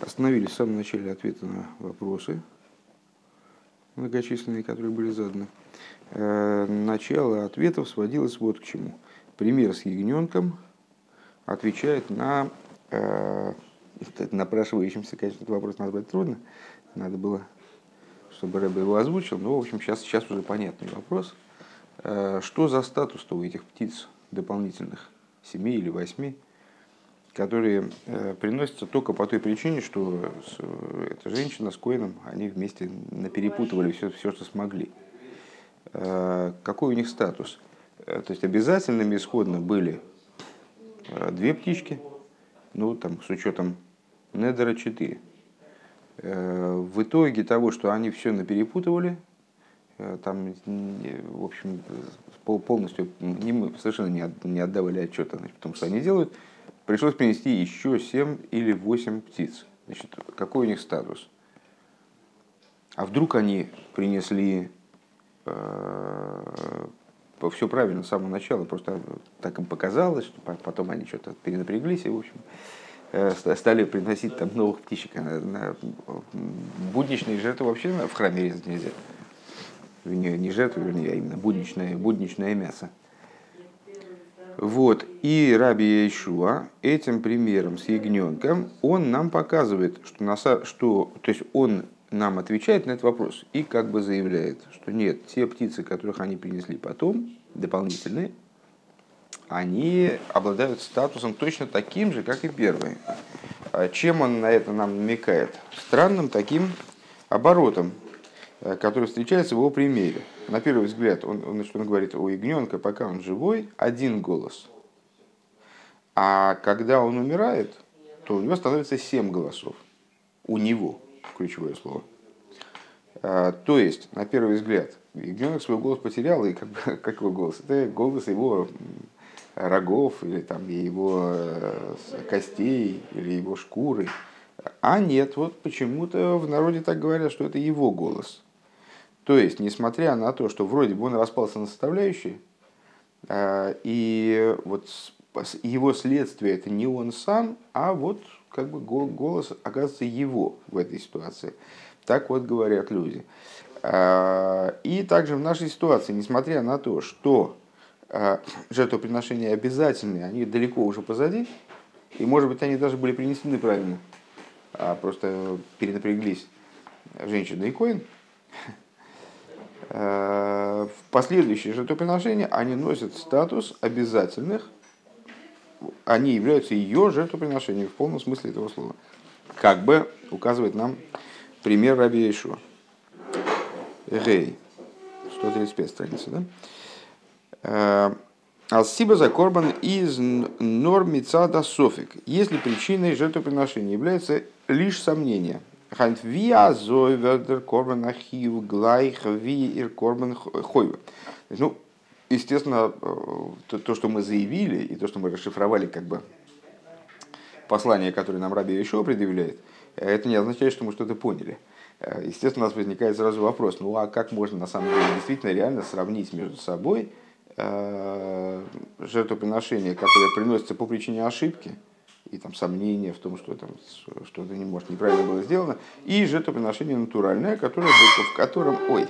Остановились в самом начале ответа на вопросы многочисленные, которые были заданы. Э, начало ответов сводилось вот к чему. Пример с ягненком отвечает на э, напрашивающимся, конечно, этот вопрос назвать трудно. Надо было, чтобы Рэбе его озвучил. Но, в общем, сейчас, сейчас уже понятный вопрос. Э, что за статус-то у этих птиц дополнительных? Семи или восьми? Которые э, приносятся только по той причине, что э, эта женщина с Коином, они вместе наперепутывали все, все, что смогли. Э, какой у них статус? То есть обязательными исходно были две птички, ну там с учетом Недера 4. В итоге того, что они все наперепутывали, там, в общем, полностью совершенно не отдавали отчета том, что они делают, пришлось принести еще 7 или 8 птиц. Значит, какой у них статус? А вдруг они принесли э, все правильно с самого начала, просто так им показалось, что потом они что-то перенапряглись и, в общем, э, стали приносить там новых птичек. На, на будничные жертвы вообще в храме резать нельзя. Не, не жертвы, вернее, а именно будничное, будничное мясо. Вот. И Раби Ишуа этим примером с ягненком, он нам показывает, что, на, что то есть он нам отвечает на этот вопрос и как бы заявляет, что нет, те птицы, которых они принесли потом, дополнительные, они обладают статусом точно таким же, как и первые. А чем он на это нам намекает? Странным таким оборотом, э, который встречается в его примере на первый взгляд, он, он, значит, он говорит, у ягненка, пока он живой, один голос. А когда он умирает, то у него становится семь голосов. У него, ключевое слово. А, то есть, на первый взгляд, ягненок свой голос потерял, и как, как его голос? Это голос его рогов, или там его э, костей, или его шкуры. А нет, вот почему-то в народе так говорят, что это его голос – то есть, несмотря на то, что вроде бы он распался на составляющие, а, и вот его следствие это не он сам, а вот как бы голос оказывается его в этой ситуации. Так вот говорят люди. А, и также в нашей ситуации, несмотря на то, что а, жертвоприношения обязательные, они далеко уже позади, и может быть они даже были принесены правильно, просто перенапряглись женщина и коин, в последующие жертвоприношения они носят статус обязательных, они являются ее жертвоприношением в полном смысле этого слова. Как бы указывает нам пример Раби Ишуа. Гей, 135 страница, да? Э, Алсиба за корбан из нормица до софик. Если причиной жертвоприношения является лишь сомнение, Хант виа зойвердер корбан ахив глайх ви ир корбан хойва. Ну, естественно, то, то, что мы заявили, и то, что мы расшифровали как бы послание, которое нам Раби еще предъявляет, это не означает, что мы что-то поняли. Естественно, у нас возникает сразу вопрос, ну а как можно на самом деле действительно реально сравнить между собой э, жертвоприношение, которое приносится по причине ошибки, и там сомнения в том, что там что-то не может неправильно было сделано, и жертвоприношение натуральное, которое, в котором, ой,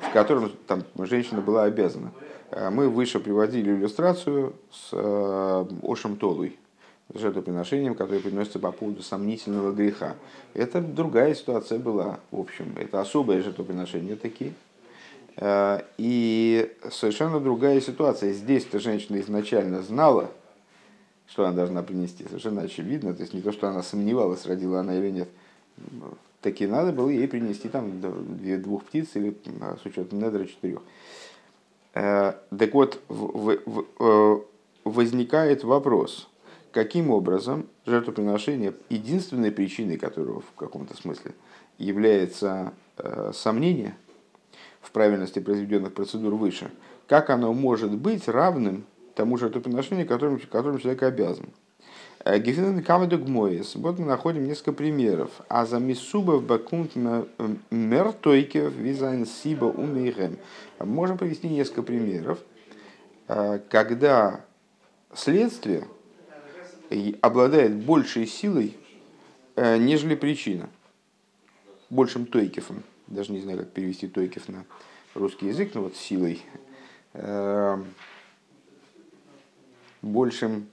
в котором там женщина была обязана. А мы выше приводили иллюстрацию с э, Ошем Толуй, жертвоприношением, которое приносится по поводу сомнительного греха. Это другая ситуация была, в общем, это особое жертвоприношение такие. Э, и совершенно другая ситуация. Здесь-то женщина изначально знала, что она должна принести, совершенно очевидно. То есть не то, что она сомневалась, родила она или нет. Таки надо было ей принести там двух птиц или а, с учетом недра четырех. Э, так вот, э, возникает вопрос, каким образом жертвоприношение, единственной причиной которого в каком-то смысле является э, сомнение в правильности произведенных процедур выше, как оно может быть равным тому жертвоприношению, которым, которым человек обязан. Э, Гефинен камедуг моес. Вот мы находим несколько примеров. А за мисуба бакунт мертойке визайн сиба умейрем. Можем привести несколько примеров, э, когда следствие обладает большей силой, э, нежели причина. Большим тойкефом. Даже не знаю, как перевести тойкеф на русский язык, но вот силой. Э, большим,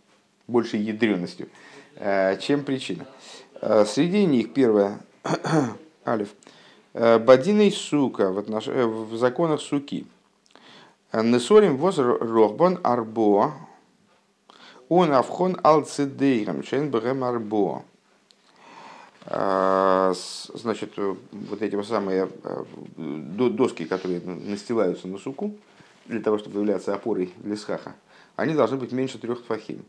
большей ядреностью, э, чем причина. Среди них первое, алиф, бадиной сука в, отнош... в законах суки. Несорим воз рохбан арбо он авхон алцидейрам, чен брэм арбо. Значит, вот эти самые э, доски, которые настилаются на суку, для того, чтобы являться опорой для схаха, они должны быть меньше трех тфахим.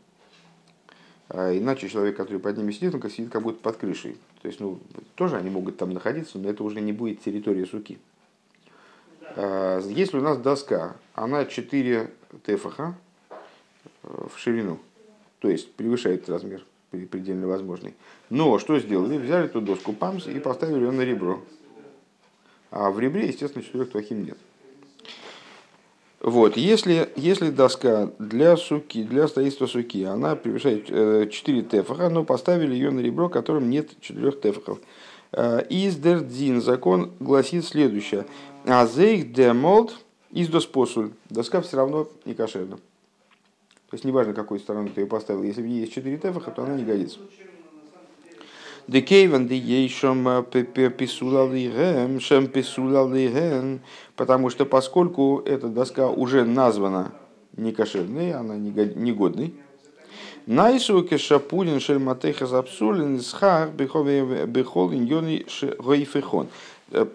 А, иначе человек, который под ними сидит, он сидит как будто под крышей. То есть, ну, тоже они могут там находиться, но это уже не будет территория суки. А, если у нас доска, она 4 тефаха э, в ширину, то есть превышает размер предельно возможный. Но что сделали? Взяли эту доску ПАМС и поставили ее на ребро. А в ребре, естественно, четырех твахим нет. Вот, если, если доска для суки, для строительства суки, она превышает 4 э, тефаха, но поставили ее на ребро, которым нет 4 тефахов. Э, Издердин, закон гласит следующее. Азейх демолт из доспосуль. Доска все равно не кошерна. То есть неважно, какой стороны ты ее поставил, если в ней есть 4 тефаха, то она не годится. Декейвен де ейшем э, писулалиген, шем писулалиген, потому что поскольку эта доска уже названа некошерной, она негодной, Найсуке шапулин шельматеха запсулин схар бехол иньони гойфехон.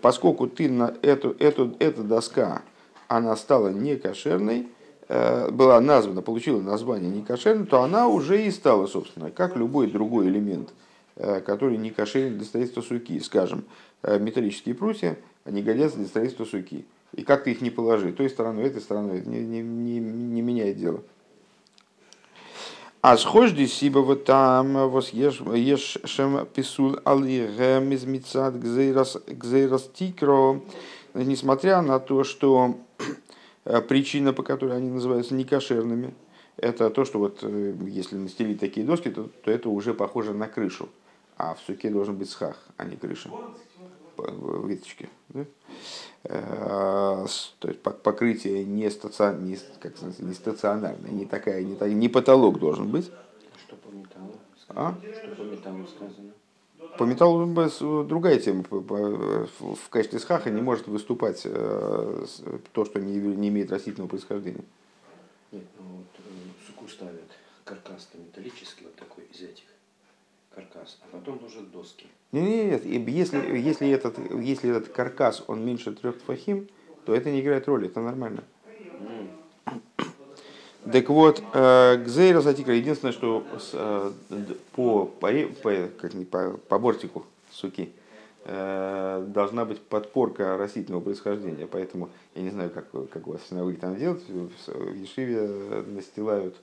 Поскольку ты на эту, эту, эта доска, она стала некошерной, была названа, получила название некошерной, то она уже и стала, собственно, как любой другой элемент, э, который не кошерен для строительства суки. Скажем, э, металлические прутья, они годятся для строительства суки. И как ты их не положи, той стороной, этой стороной, это не, не, не, не меняет дело. А схожди сиба вот там, вот ешь, шем писул алирем из мицад гзейрас тикро, несмотря на то, что Э, причина, по которой они называются некошерными, это то, что вот если настелить такие доски, то, то это уже похоже на крышу. А в суке должен быть схах, а не крыша. Выточки. Да? Э, то есть покрытие не, стаци... не, как не стационарное, не такая, не, так... не потолок должен быть. Что по металлу? А? Что по металлу сказано? По металлу другая тема. В качестве схаха не может выступать э, то, что не, не имеет растительного происхождения. Нет, ну вот э, суку ставят каркас металлический, вот такой из этих каркас, а потом уже доски. Нет, нет, если, если, этот, если этот каркас, он меньше трех тфахим, то это не играет роли, это нормально. Так вот, э, Гзейра Затикра, единственное, что э, по, по, как не, по, по бортику суки э, должна быть подпорка растительного происхождения. Поэтому я не знаю, как, как у вас в синагоге там делают. В Ешиве настилают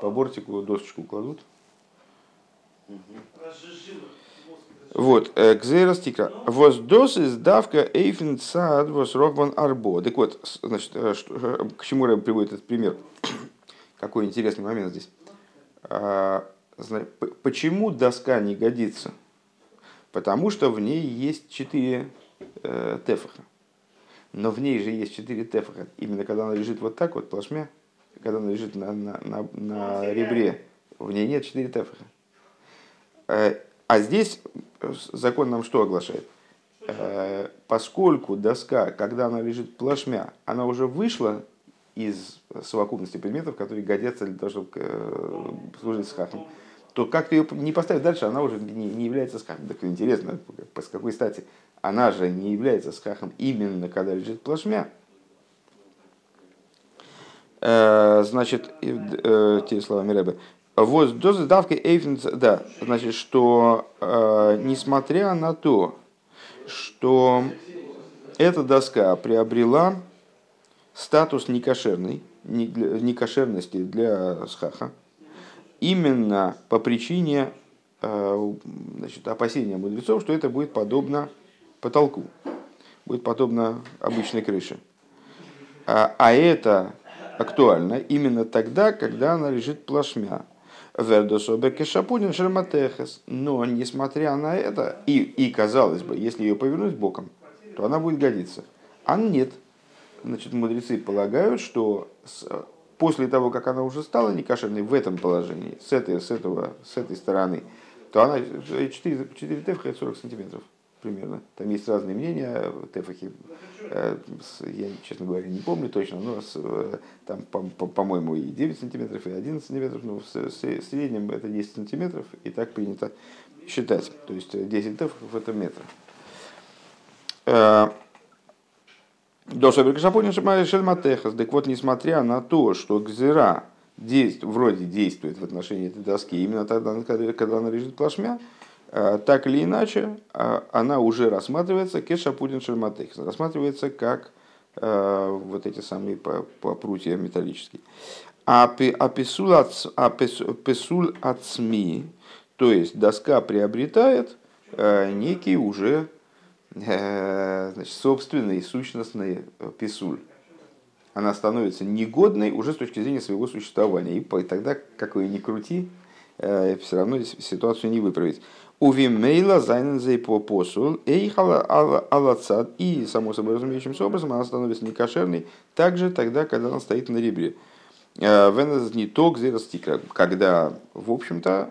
по бортику, досочку кладут. Вот, Гзейра Стикра. Воздос из давка эйфен сад вос рохбан арбо. Так вот, значит, к чему я приводит этот пример? какой интересный момент здесь. А, почему доска не годится? Потому что в ней есть четыре э, тефаха. Но в ней же есть четыре тефаха. Именно когда она лежит вот так вот, плашмя, когда она лежит на, на, на, на ребре, в ней нет четыре тефаха. Э, а здесь закон нам что оглашает? Э, поскольку доска, когда она лежит плашмя, она уже вышла из совокупности предметов, которые годятся для того, чтобы э, служить схахом, то как ты ее не поставишь дальше, она уже не, не является схахом. Так интересно, с какой стати? Она же не является схахом именно когда лежит плашмя. Э, значит, э, те слова Рэбе. Вот доза давки эйфенс, да, значит, что несмотря на то, что эта доска приобрела статус некошерный, некошерности для схаха, именно по причине э, значит, опасения мудрецов, что это будет подобно потолку, будет подобно обычной крыше. А, а это актуально именно тогда, когда она лежит плашмя. Вердособе кешапунин шерматехес. Но, несмотря на это, и, и казалось бы, если ее повернуть боком, то она будет годиться. А нет. Значит, мудрецы полагают, что с, после того, как она уже стала некошерной в этом положении, с этой, с этого, с этой стороны, то она 4, 4 тефха 40 сантиметров примерно. Там есть разные мнения, тефахи, э, я, честно говоря, не помню точно, но э, там, по-моему, и 9 сантиметров, и 11 сантиметров, но в среднем это 10 сантиметров, и так принято считать. То есть 10 тефахов это метр. Э, до Шабрикашапонин Шельматехас. Так вот, несмотря на то, что Гзира действует, вроде действует в отношении этой доски именно тогда, когда она лежит плашмя, э, так или иначе, э, она уже рассматривается кешапудин шельматехис, рассматривается как вот эти самые прутья металлические. А песуль ацми, то есть доска приобретает некий уже Э, значит, собственный сущностный э, писуль. Она становится негодной уже с точки зрения своего существования. И тогда, как вы ни крути, э, все равно ситуацию не выправить. Увимейла зайнензей по посул, эйхала алацад. И, само собой разумеющимся образом, она становится некошерной также тогда, когда она стоит на ребре. Венез не ток когда, в общем-то,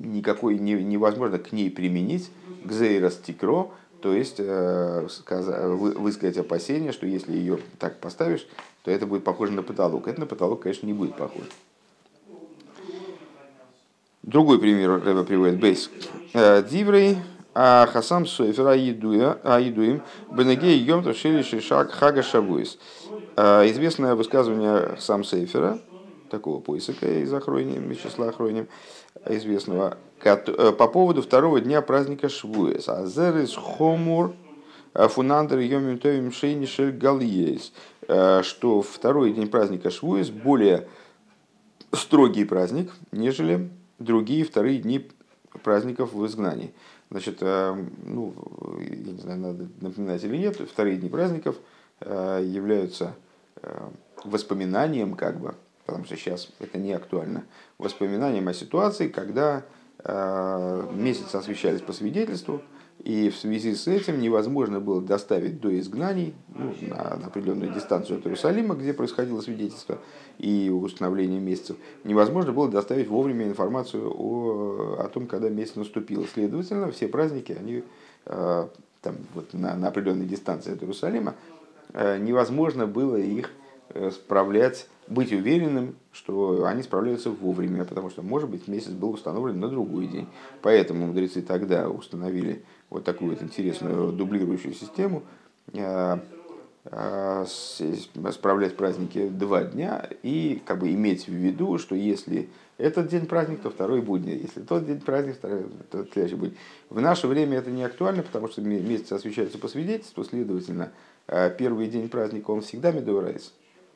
никакой невозможно к ней применить гзейростикро, то есть э, высказать опасение, что если ее так поставишь, то это будет похоже на потолок. Это на потолок, конечно, не будет похоже. Другой пример Рэба приводит Бейс. Э, Диврей а хасам суэфер аидуим бенегей йом шили шишак хага шабуис. Э, известное высказывание сам Сейфера, такого поиска из охроним, из числа охроним, известного, Э, по поводу второго дня праздника Швуэс. Азерис хомур э, фунандер йомим товим шейнишель галиес. Э, что второй день праздника Швуэс более строгий праздник, нежели другие вторые дни праздников в изгнании. Значит, ну, я не знаю, надо напоминать или нет, вторые дни праздников являются воспоминанием, как бы, потому что сейчас это не актуально, воспоминанием о ситуации, когда Э, месяцы освещались по свидетельству, и в связи с этим невозможно было доставить до изгнаний ну, на, на определенную дистанцию от Иерусалима, где происходило свидетельство и установление месяцев, невозможно было доставить вовремя информацию о, о том, когда месяц наступил. Следовательно, все праздники, они э, там, вот, на, на определенной дистанции от Иерусалима, э, невозможно было их справлять быть уверенным, что они справляются вовремя, потому что, может быть, месяц был установлен на другой день. Поэтому мудрецы тогда установили вот такую вот интересную дублирующую систему, э, э, справлять праздники два дня и как бы иметь в виду, что если этот день праздник, то второй будний. Если тот день праздник, то следующий будет. В наше время это не актуально, потому что месяц освещается по свидетельству, следовательно, э, первый день праздника он всегда מדאורייתא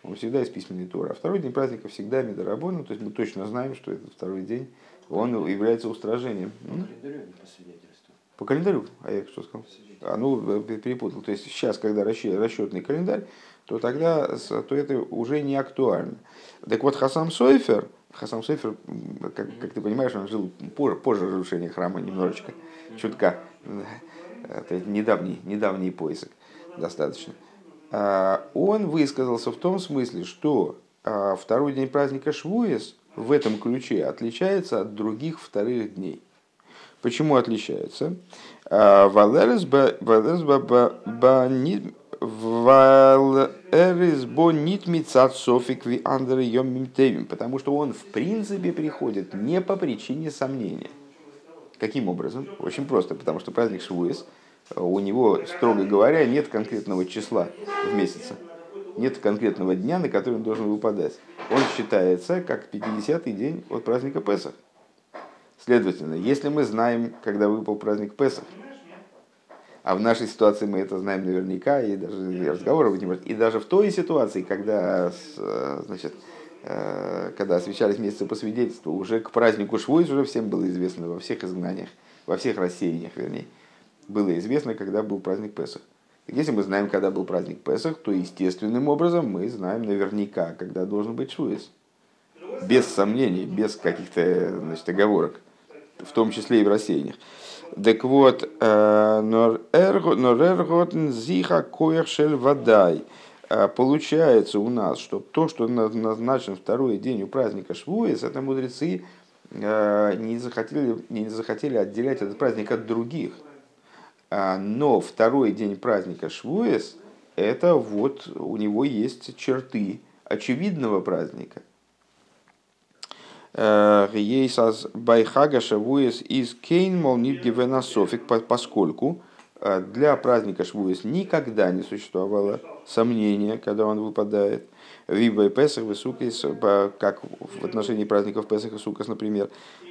он всегда из письменной Торы. А второй день праздника всегда מדרבנן, то есть мы точно знаем, что этот второй день, он является устрожением. По по календарю, а я что сказал? А ну, э, перепутал. То есть сейчас, когда расчетный календарь, то тогда то это уже не актуально. Так вот, Хасам Сойфер, Хасам Сойфер, как, как ты понимаешь, он жил позже, позже разрушения храма немножечко, чутка. Это недавний, недавний поиск достаточно. А, он высказался в том смысле, что а, второй день праздника Швуес в этом ключе отличается от других вторых дней. Почему отличается? Потому что он в принципе приходит не по причине сомнения. Каким образом? Очень просто, потому что праздник Швуес – у него, строго говоря, нет конкретного числа в месяце. Нет конкретного дня, на который он должен выпадать. Он считается как 50-й день от праздника Песах. Следовательно, если мы знаем, когда выпал праздник Песах, а в нашей ситуации мы это знаем наверняка, и даже разговоров не может. И даже в той ситуации, когда, значит, э, когда освещались месяцы по свидетельству, уже к празднику Швуис уже всем было известно во всех изгнаниях, во всех рассеяниях, вернее было известно, когда был праздник Песах. Если мы знаем, когда был праздник Песах, то естественным образом мы знаем наверняка, когда должен быть Шуис. без сомнений, без каких-то значит, оговорок, в том числе и в рассеяниях. Так вот, норерготн зиха коершель водай. Получается у нас, что то, что назначен второй день у праздника Швуес, это мудрецы не захотели, не захотели отделять этот праздник от других. Но второй день праздника Швуес, это вот у него есть черты очевидного праздника. Ейсас байхага шавуес из кейн мол софик, поскольку э, для праздника Швуес никогда не существовало сомнения, когда он выпадает. Виба и Песах, Высукис, как в отношении праздников Песах и Сукас, например.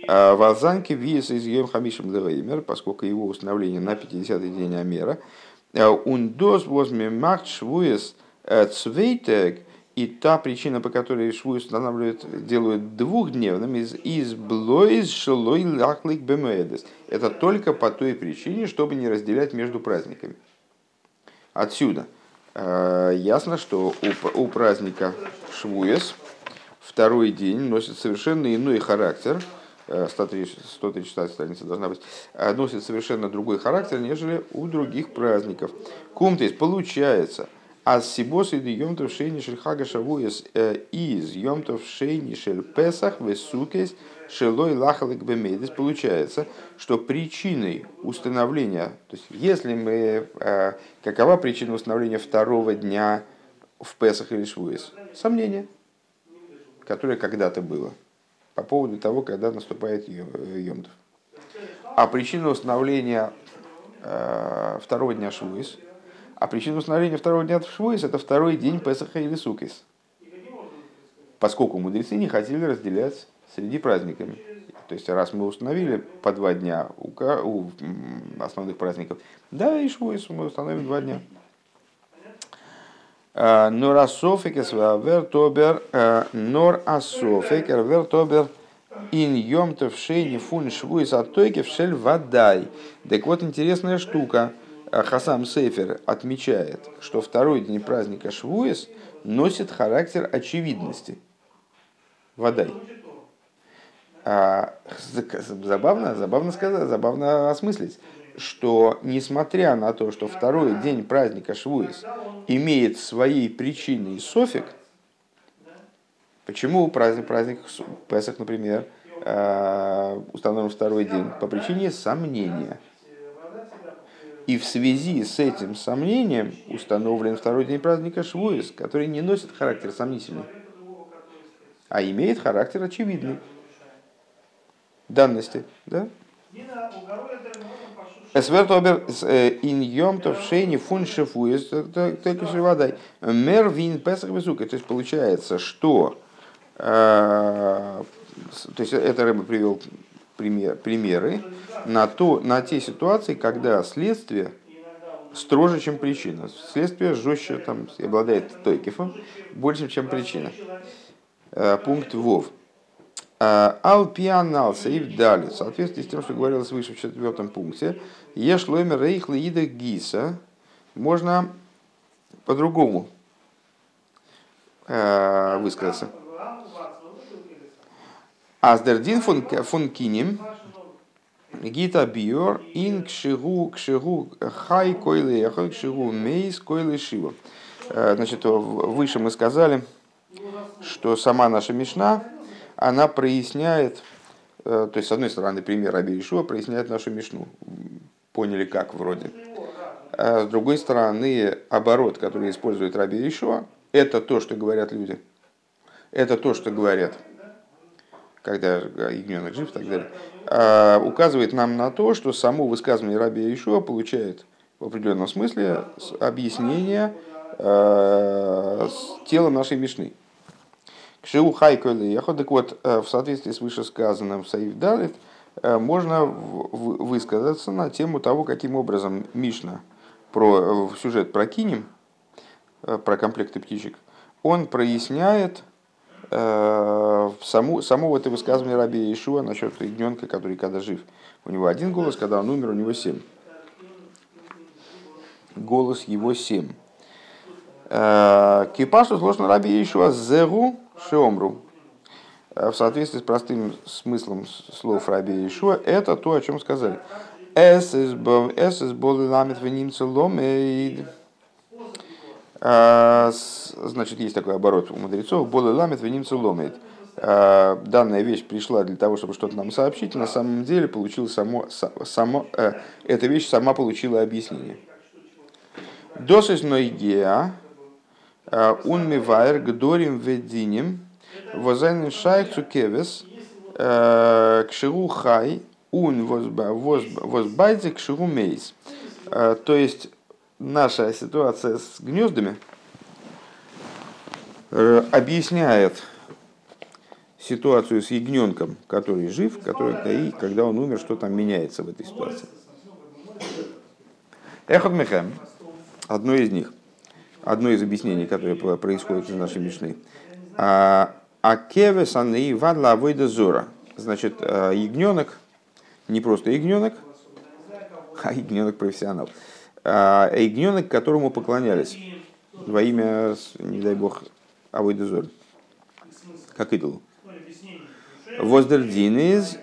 «А Валзанки виес из Йом Хамишем Левеймер, поскольку его установление на 50-й день Амера. Ундос возьме Махт Швуес Цвейтек, и та причина, по которой шву устанавливают, делают двухдневным, из, из блоиз шелой лахлик бемедес. Это только по той причине, чтобы не разделять между праздниками. Отсюда э, ясно, что у, у праздника Швуес второй день носит совершенно иной характер, 136 э, страница должна быть, э, носит совершенно другой характер, нежели у других праздников. Кумтес получается, а с сибос и йомтов шейни шель хага шавуес э, из йомтов шейни шель песах весукес шелой лахалык бемедис. Получается, что причиной установления, то есть если мы, э, какова причина установления второго дня в Песах или Швуес? Сомнение, которое когда-то было по поводу того, когда наступает Йомтов. А причина установления э, второго дня Швуес – а причина установления второго дня Швуис – это второй день Песаха или Сукис. Поскольку мудрецы не хотели разделять среди праздниками. То есть, раз мы установили по два дня у, основных праздников, да, и Швуис мы установим два дня. А, нор асофекес вертобер, а, нор асофекер вертобер, ин йомтов шейни фун швуис атойкев шель вадай. Так вот, интересная штука – Хасам Сейфер отмечает, что второй день праздника Швуес носит характер очевидности. Водай. А, забавно, забавно сказать, забавно осмыслить, что несмотря на то, что второй день праздника Швуес имеет своей причиной софик, почему праздник, праздник Песах, например, а, установлен второй день? По причине сомнения – и в связи с этим сомнением установлен второй день праздника Швуис, который не носит характер сомнительный, а имеет характер очевидный. Данности, да? Эсвертобер э, ин йомтов шейни фун шефуес, только водай. Мер вин песах везука. То есть получается, что э, то есть это рыба привел пример, примеры на, то, на те ситуации, когда следствие строже, чем причина. Следствие жестче там, обладает тойкифом больше, чем причина. Э, пункт ВОВ. Э, Алпианал сейф дали. В соответствии с тем, что говорилось выше в четвертом пункте, Ешлоймер рейх лиида гиса можно по-другому э, высказаться. Аздердин фун кинем гита биор ин кшигу кшигу хай койлы кшигу мейс койлы шива. Э, значит, выше мы сказали, что сама наша Мишна, она проясняет, э, то есть, с одной стороны, пример Раби Ишуа проясняет нашу Мишну. Поняли как вроде. А с другой стороны, оборот, который использует Раби Ишуа, это то, что говорят люди. Это то, что говорят когда ягненок жив и так далее, а, указывает нам на то, что само высказывание Раби Ишуа получает в определенном смысле объяснение а, с телом нашей Мишны. Кшиу хайколи ехо, так вот, а, в соответствии с вышесказанным в Саиф Далит, можно высказаться на тему того, каким образом Мишна про сюжет про Кинем, про комплекты птичек, он проясняет саму, само вот это высказывание Раби Ишуа насчет ягненка, который когда жив. У него один голос, когда он умер, у него семь. Голос его семь. Э, Кипашу сложно Раби Ишуа зеру шеомру. в соответствии с простым смыслом слов Раби Ишуа, это то, о чем сказали. Эс из боли ламит венимца ломейд. Значит, есть такой оборот у мудрецов. Боли ламит венимца ломейд. Данная вещь пришла для того, чтобы что-то нам сообщить. На самом деле получила само, само, э, эта вещь сама получила объяснение. Досыс нойгеа ун мивайр гдорим вединим возайнен шайх цукевес кширу хай ун возбайзе кширу мейс. То есть наша ситуация с гнездами объясняет ситуацию с ягненком, который жив, который, и когда он умер, что там меняется в этой ситуации. Эхот Мехем, одно из них, одно из объяснений, которое происходит из нашей Мишны. А кевес анны вадла авойда зора. Значит, а, ягненок, не просто ягненок, а ягненок профессионал. А ягненок, которому поклонялись во имя, не дай бог, авойда зора, как идолу. Воздердин из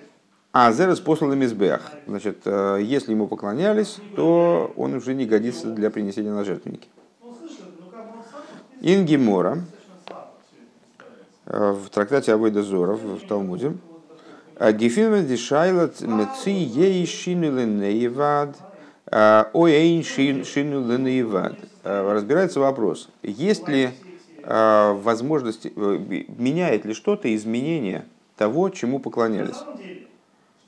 Азерес послал мизбех. Значит, э, если ему поклонялись, то он уже не годится для принесения на жертвенники. Ингимора э, в трактате Авойда Зоров в Талмуде Гефильме дешайлат меци ей ленеевад ой шину ленеевад. Разбирается вопрос, есть ли э, возможность, меняет ли что-то изменение того, чему поклонялись.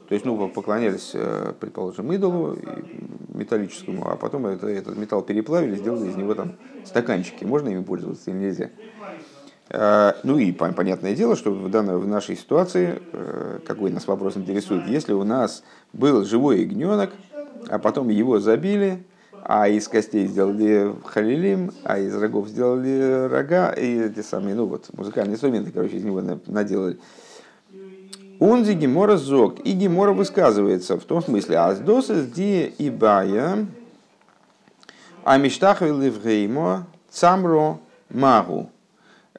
То есть, ну, поклонялись, э, предположим, идолу металлическому, а потом это, этот металл переплавили, сделали из него там стаканчики. Можно ими пользоваться или нельзя? Э, ну и понятное дело, что в, данной, в нашей ситуации, э, какой нас вопрос интересует, если у нас был живой ягненок, а потом его забили, а из костей сделали халилим, а из рогов сделали рога, и эти самые, ну вот, музыкальные инструменты, короче, из него наделали. Унзи Гемора зог. И Гемора высказывается в том смысле, аздосес ди и бая, а мечтахви ливгеймо цамро магу.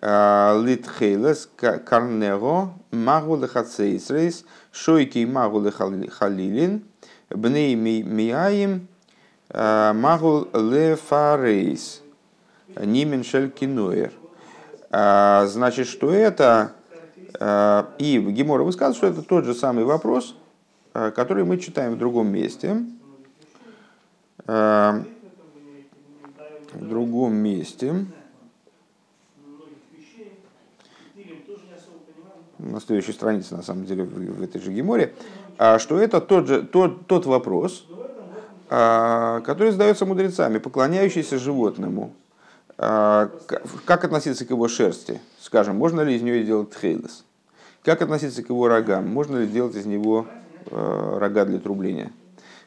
А, Литхейлес карнеро магу лехацейсрейс, шойки магу лехалилин, бней мияим а, магу лефарейс. Нимен шелькиноер. А, значит, что это и Гемора высказывает, что это тот же самый вопрос, который мы читаем в другом месте. В другом месте. На следующей странице, на самом деле, в, этой же Геморе. Что это тот, же, тот, тот вопрос, который задается мудрецами, поклоняющийся животному. Как относиться к его шерсти? Скажем, можно ли из нее сделать тхейлес? Как относиться к его рогам? Можно ли делать из него э, рога для трубления?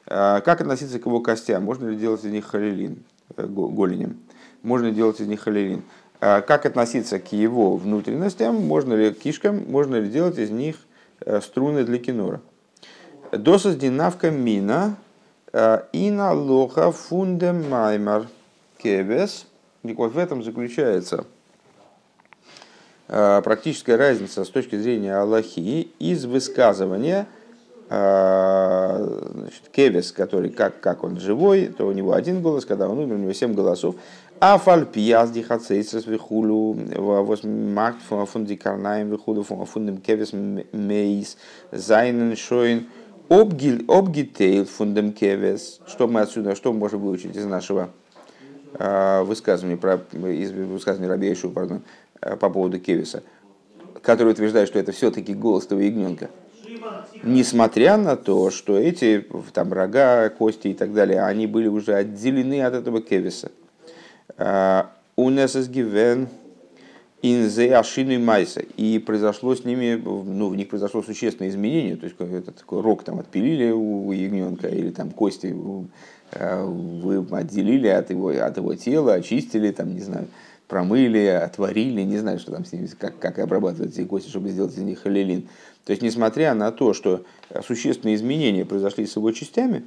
Э, как относиться к его костям? Можно ли делать из них халилин, э, голенем? Можно ли делать из них халилин? Как относиться к его внутренностям? Можно ли кишкам? Можно ли делать из них струны для кинора? Досас динавка мина ина лоха фундем маймар кевес. И вот в этом заключается Э, практическая разница с точки зрения Аллахи из высказывания э, значит, Кевес, который как, как он живой, то у него один голос, когда он умер, у него семь голосов. А фальпияс дихацейсрес вихулю восмакт фундикарнаем вихулю фундем кевес мейс зайнен шоин обгитейл фундем кевес. Что мы отсюда, что мы можем выучить из нашего э, высказывания, про, из высказывания Рабейшу, пардон, Э, по поводу Кевиса, который утверждает, что это все-таки голос того ягненка. Несмотря на то, что эти там, рога, кости и так далее, они были уже отделены от этого Кевиса. Э, У нас гивен инзе ашины майса. И произошло с ними, ну, в них произошло существенное изменение. То есть этот такой рог там отпилили у ягненка, или там кости э, вы отделили от его, от его тела, очистили, там, не знаю, промыли, отварили, не знаю, что там с ними, как, как обрабатывать эти кости, чтобы сделать из них халилин. То есть, несмотря на то, что существенные изменения произошли с его частями,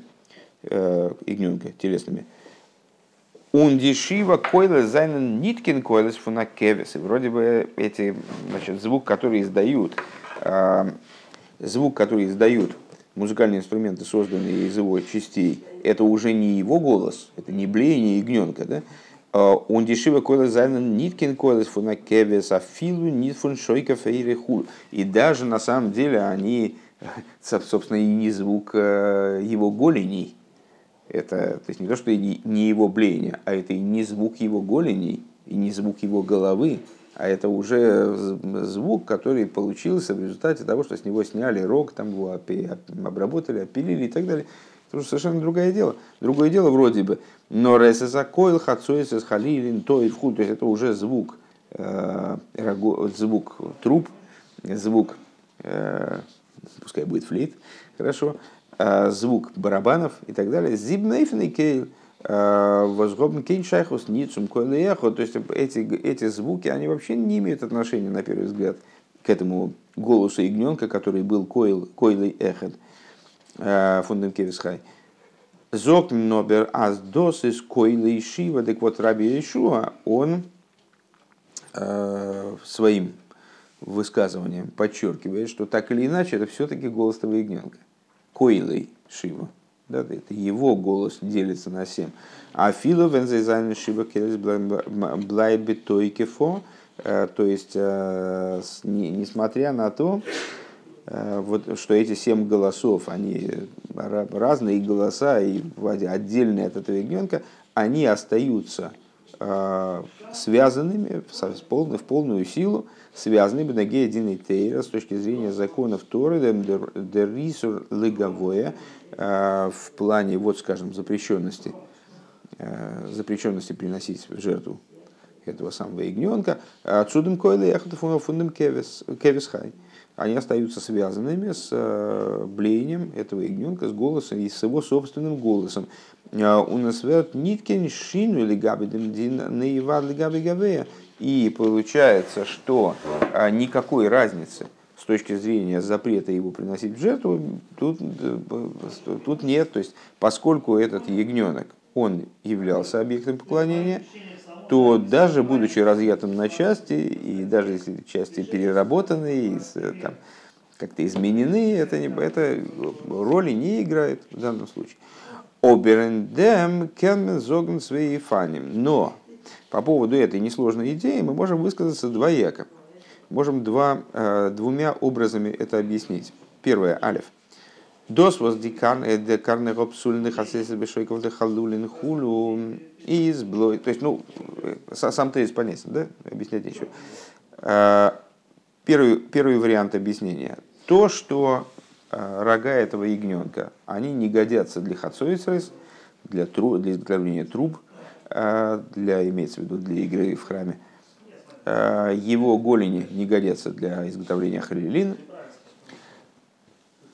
э, ягненка, телесными, Ундишива койлес зайнен ниткин койлес фунакевис. И вроде бы эти, значит, звук, который издают, э, звук, который издают музыкальные инструменты, созданные из его частей, это уже не его голос, это не блеяние ягненка, да? Он дешево койлес зайнен ниткин койлес фунакевис, а филу нит фун шойка фейреху. И даже на самом деле они, собственно, и не звук его голеней, это то есть не то, что не его блеяние, а это и не звук его голеней, и не звук его головы, а это уже звук, который получился в результате того, что с него сняли рог, там его обработали, опилили и так далее. Это уже совершенно другое дело. Другое дело вроде бы. Но ресесакойл, хацуэсэс, халилин, то и вхуд, то есть это уже звук, э, звук труб, звук, э, пускай будет флейт, хорошо, звук барабанов и так далее. Зибнейфен кейл, э, возгобн кейн шайхус ницум эхо. То есть эти, эти звуки, они вообще не имеют отношения, на первый взгляд, к этому голосу ягненка, который был койл, койлой эхед, э, фундам кевисхай. Зок нобер аз дос из койлы шива, так вот Раби Ишуа, он своим высказыванием подчеркивает, что так или иначе это все-таки голос того ягненка койлой Шива. Да, это его голос делится на семь. А фило вензайзайн Шива келес блайби тойкефо, э, то есть, э, несмотря на то, э, вот, что эти семь голосов, они разные голоса и отдельные от этого ягненка, они остаются связанными в полную, силу связаны бенагея дин тейра с точки зрения законов Торы, дерисур лыговое, э, в плане, вот скажем, запрещенности, э, запрещенности приносить в жертву этого самого ягненка, отсюда койлы яхот фундам кевис хай. Они остаются связанными с э, блеянием этого ягненка, с голосом и с его собственным голосом. У нас ниткин шину или габидем наивад гавея. И получается, что а, никакой разницы с точки зрения запрета его приносить в жертву тут, э, тут нет. То есть, поскольку этот ягненок, он являлся объектом поклонения, то даже будучи разъятым на части, и даже если части переработаны, и э, там, как-то изменены, это, не, это роли не играет в данном случае. Оберендем кенмен зогн свои фаним. Но по поводу этой несложной идеи мы можем высказаться двояко. Можем два, э, двумя образами это объяснить. Первое, алиф. Дос was die карны гопсульных асесис бешойков хулу из блой. То есть, ну, сам тезис понятен, да? Объяснять нечего. Э, первый, первый вариант объяснения. То, что э, рога этого ягненка, они не годятся для хацоисрес, для, тру, для изготовления труб, а, для, имеется в виду для игры в храме. А, его голени не годятся для изготовления халилин.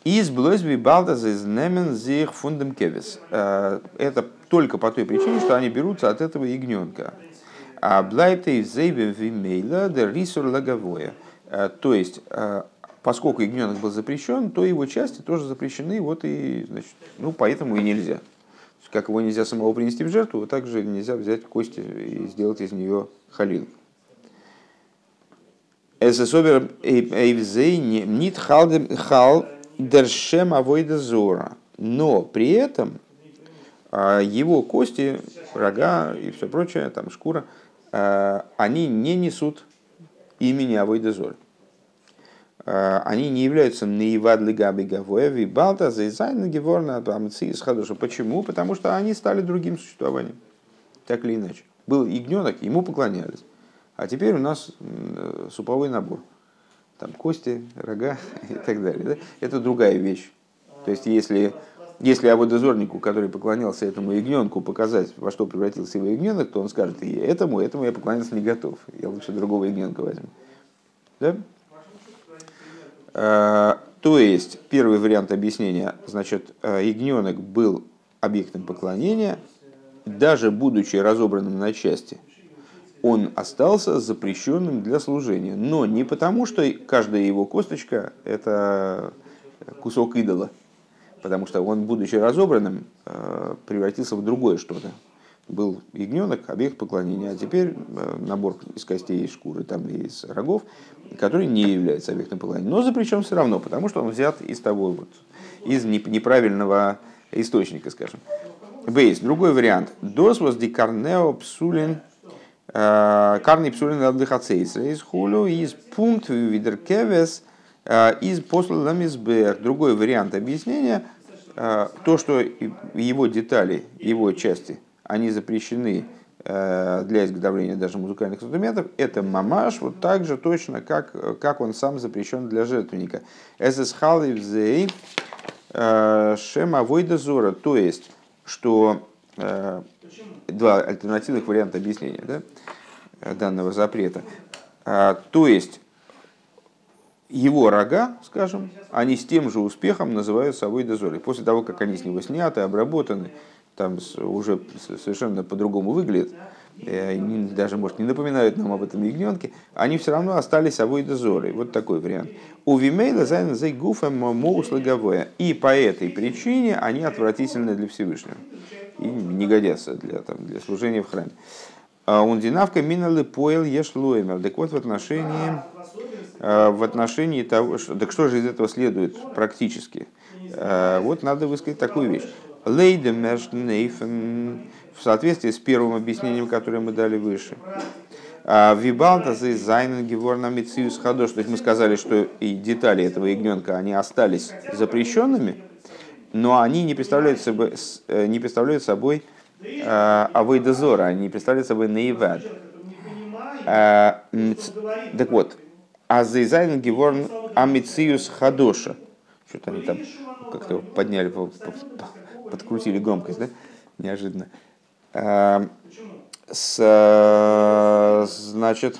Из блойзби балдаз из немен зих фундам кевис. А, это только по той причине, что они берутся от этого ягненка. А блайте зейбе вимейла де рисур лаговое. То есть, поскольку ягненок был запрещен, то его части тоже запрещены, вот и, значит, ну, поэтому и нельзя. Как его нельзя самого принести в жертву, также нельзя взять кости и сделать из нее халил. Эсэсобер эйвзей нит хал дершем авойда зора. Но при этом а, его кости, рога и все прочее, там шкура, а, они не несут имени авойда зора. Э, они не являются наивадли габи гавоеви балта зайзайн геворна из хадуша. Почему? Потому что они стали другим существованием. Так или иначе. Был ягненок, ему поклонялись. А теперь у нас суповой набор. Там кости, рога и так далее. Да? Это другая вещь. То есть, если, если ободозорнику, который поклонялся этому ягненку, показать, во что превратился его ягненок, то он скажет, и этому, этому я поклоняться не готов. Я лучше другого ягненка возьму. Да? Э, то есть, первый вариант объяснения, значит, э, ягненок был объектом поклонения, даже будучи разобранным на части, он остался запрещенным для служения. Но не потому, что каждая его косточка – это кусок идола, потому что он, будучи разобранным, э, превратился в другое что-то. был ягненок, объект поклонения, а теперь э, набор из костей, из шкуры там, из рогов, который не является объектом поклонения, но запрещен все равно, потому что он взят из того вот, из неправильного источника, скажем. Бейс, другой вариант. Дос воз дикарнео псулин э, карный псулин отдыхацейса из хулю из пункт видеркевес э, из послаламизбер. Другой вариант объяснения. То, что его детали, его части – они запрещены э, для изготовления даже музыкальных инструментов, это мамаш вот так же точно, как, как он сам запрещен для жертвенника. Эсэсхалывзей э, шема войдазора, то есть, что два альтернативных варианта объяснения да, данного запрета. То есть, его рога, скажем, они с тем же успехом называют собой дозоры. После того, как они с него сняты, обработаны, там уже совершенно по-другому выглядят, они даже, может, не напоминают нам об этом ягненке, они все равно остались авой дозоры. Вот такой вариант. У Вимейла зайн гуфем моус И по этой причине они отвратительны для Всевышнего. И не годятся для, там, для служения в храме. А он динавка миналы поел еш. Так вот, в отношении, в отношении того, что, так что же из этого следует практически? А, вот надо высказать такую вещь в соответствии с первым объяснением, которое мы дали выше. А, Вибалта за Зайнен Геворна Мициус Хадош. То есть мы сказали, что и детали этого ягненка, они остались запрещенными, но они не представляют собой, э, не представляют собой а, Авойдозора, они не представляют собой Наивад. Так вот, а за Зайнен Геворн Амициус Хадоша. Что-то они там как-то подняли, подкрутили громкость, да? Неожиданно. А, с, значит,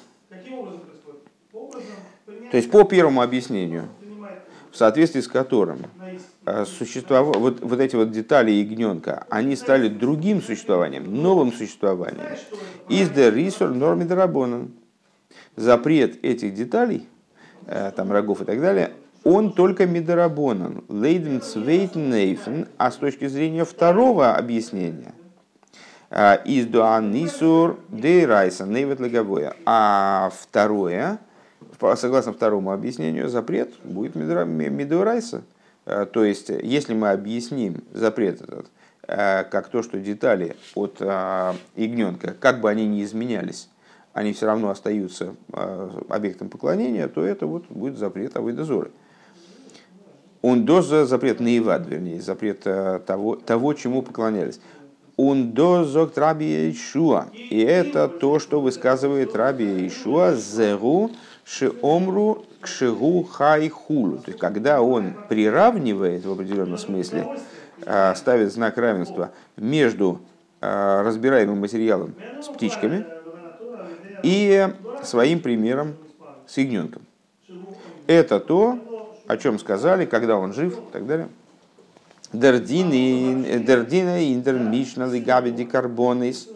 то есть по первому объяснению, в соответствии с которым а, существов... вот, вот эти вот детали ягненка, они стали другим существованием, новым существованием. Из the рисор норме дарабонан. Запрет этих деталей, э, там рогов и так далее, он только Мидорабонан, Лейден Цвейтнейфен, а с точки зрения второго объяснения, а, из Дуан Нисур Дейрайса Нейвет Леговоя. А второе, согласно второму объяснению, запрет будет Мидорайса. А, то есть, если мы объясним запрет этот, как то, что детали от ягненка, как бы они ни изменялись, они все равно остаются объектом поклонения, то это вот будет запрет Авойдозоры. Он доза запрет на Ивад, вернее, запрет э, того, того, чему поклонялись. Он дозок Раби Ишуа. И это то, что высказывает Раби Ишуа зеру шиомру кшигу хайхулу. То есть, когда он приравнивает в определенном смысле, э, ставит знак равенства между э, разбираемым материалом с птичками и своим примером с ягненком. Это то, о чем сказали, когда он жив и так далее. Дердина интермишна лигаби дикарбонис.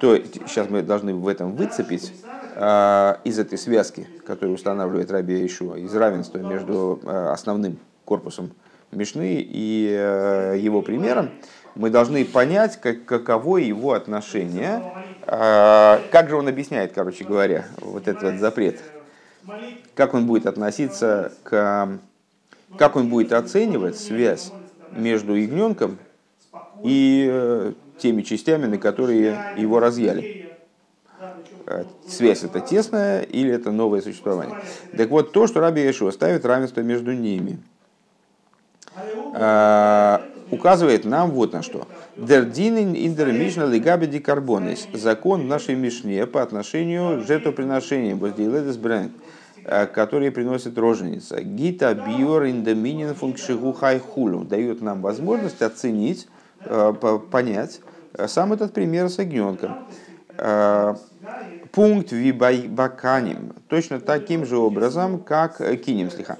То сейчас мы должны в этом выцепить э, из этой связки, которую устанавливает Раби Ишуа, из равенства между э, основным корпусом Мишны и э, его примером, мы должны понять, как, каково его отношение, как же он объясняет, короче говоря, вот этот вот запрет как он будет относиться к... Как он будет оценивать связь между ягненком и э, теми частями, на которые его разъяли. Э, связь это тесная или это новое существование. Так вот, то, что Раби Ешуа ставит равенство между ними, э, указывает нам вот на что. Дердин индермишна лигаби карбонис. Закон в нашей Мишне по отношению к жертвоприношениям. Воздейледес бренд Э, которые приносит роженица. Гита биор индоминин функшигу хайхулю дает нам возможность оценить, э, понять э, сам этот пример с огненком. Пункт вибаканим. Точно таким же образом, как кинем слиха.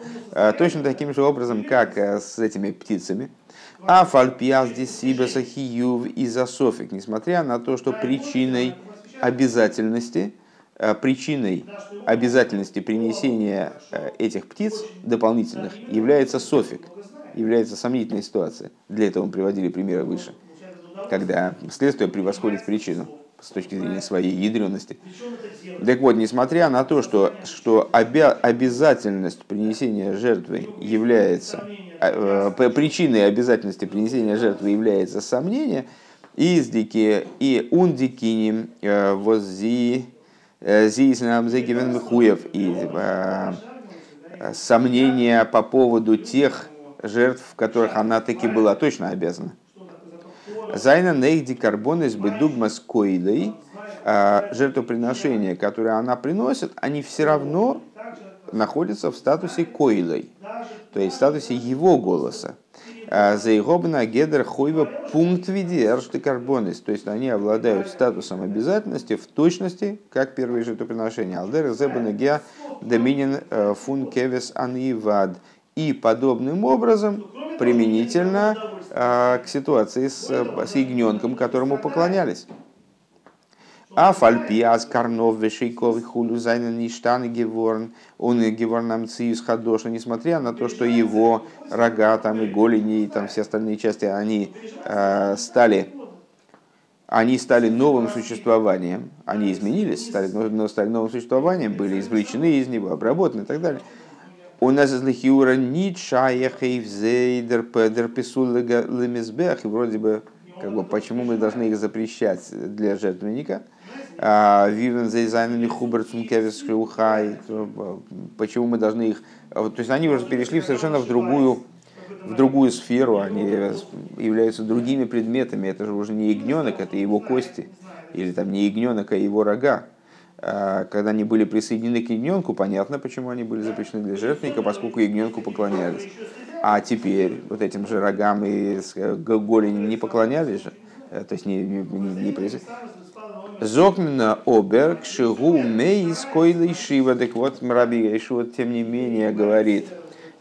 Точно таким же образом, как с этими птицами. А фальпиаз дисибеса хиюв и засофик. Несмотря на то, что причиной обязательности – Э, причиной обязательности принесения э, этих птиц дополнительных является софик, является сомнительная ситуация. Для этого мы приводили примеры выше. когда следствие превосходит причину с точки зрения своей ядрености. Так вот, несмотря на то, что, что обя, обязательность принесения жертвы является, э, причиной обязательности принесения жертвы является сомнение, издики и ундикиним э, воззи э, зиснам зегивен хуев и сомнения по поводу тех жертв, в которых она таки была точно обязана. Зайна нейди карбонес бы дугма с коидой, а, жертвоприношения, которые она приносит, они все равно находятся в статусе коилой, то есть в статусе его голоса. А, Заигобна гедер хойва пункт видершты карбонис, то есть они обладают статусом обязательности в точности, как первые жертвоприношения. Алдер зебана геа доминин э, фун кевес анивад. И подобным образом применительно к ситуации с, с ягненком, которому поклонялись. А фальпиас карнов вешейков хулю зайна ништаны геворн, он и геворн нам циюс хадоша, несмотря на то, что его рога там и голени и там все остальные части, они э, стали они стали новым существованием, они изменились, стали, но стали новым существованием, были извлечены из него, обработаны и так далее. У нас из Лихиура нит шаехейв зейдер педер писул лемизбех. И вроде бы, как бы, почему мы должны их запрещать для жертвенника? А, Вивен зейзайнами хуберцум кевис хай. Почему мы должны их... То есть они уже перешли совершенно в другую в другую сферу, они являются другими предметами. Это же уже не ягненок, это его кости. Или там не ягненок, а его рога. А, когда они были присоединены к ягненку, понятно, почему они были запрещены для жертвника, поскольку ягненку поклонялись. А теперь вот этим же рогам и э, голеням не поклонялись же, э, то есть не, не, не, не. Зокмина оберг шигу мейс койлы шива. Так вот, Раби Ишуа, тем не менее, говорит,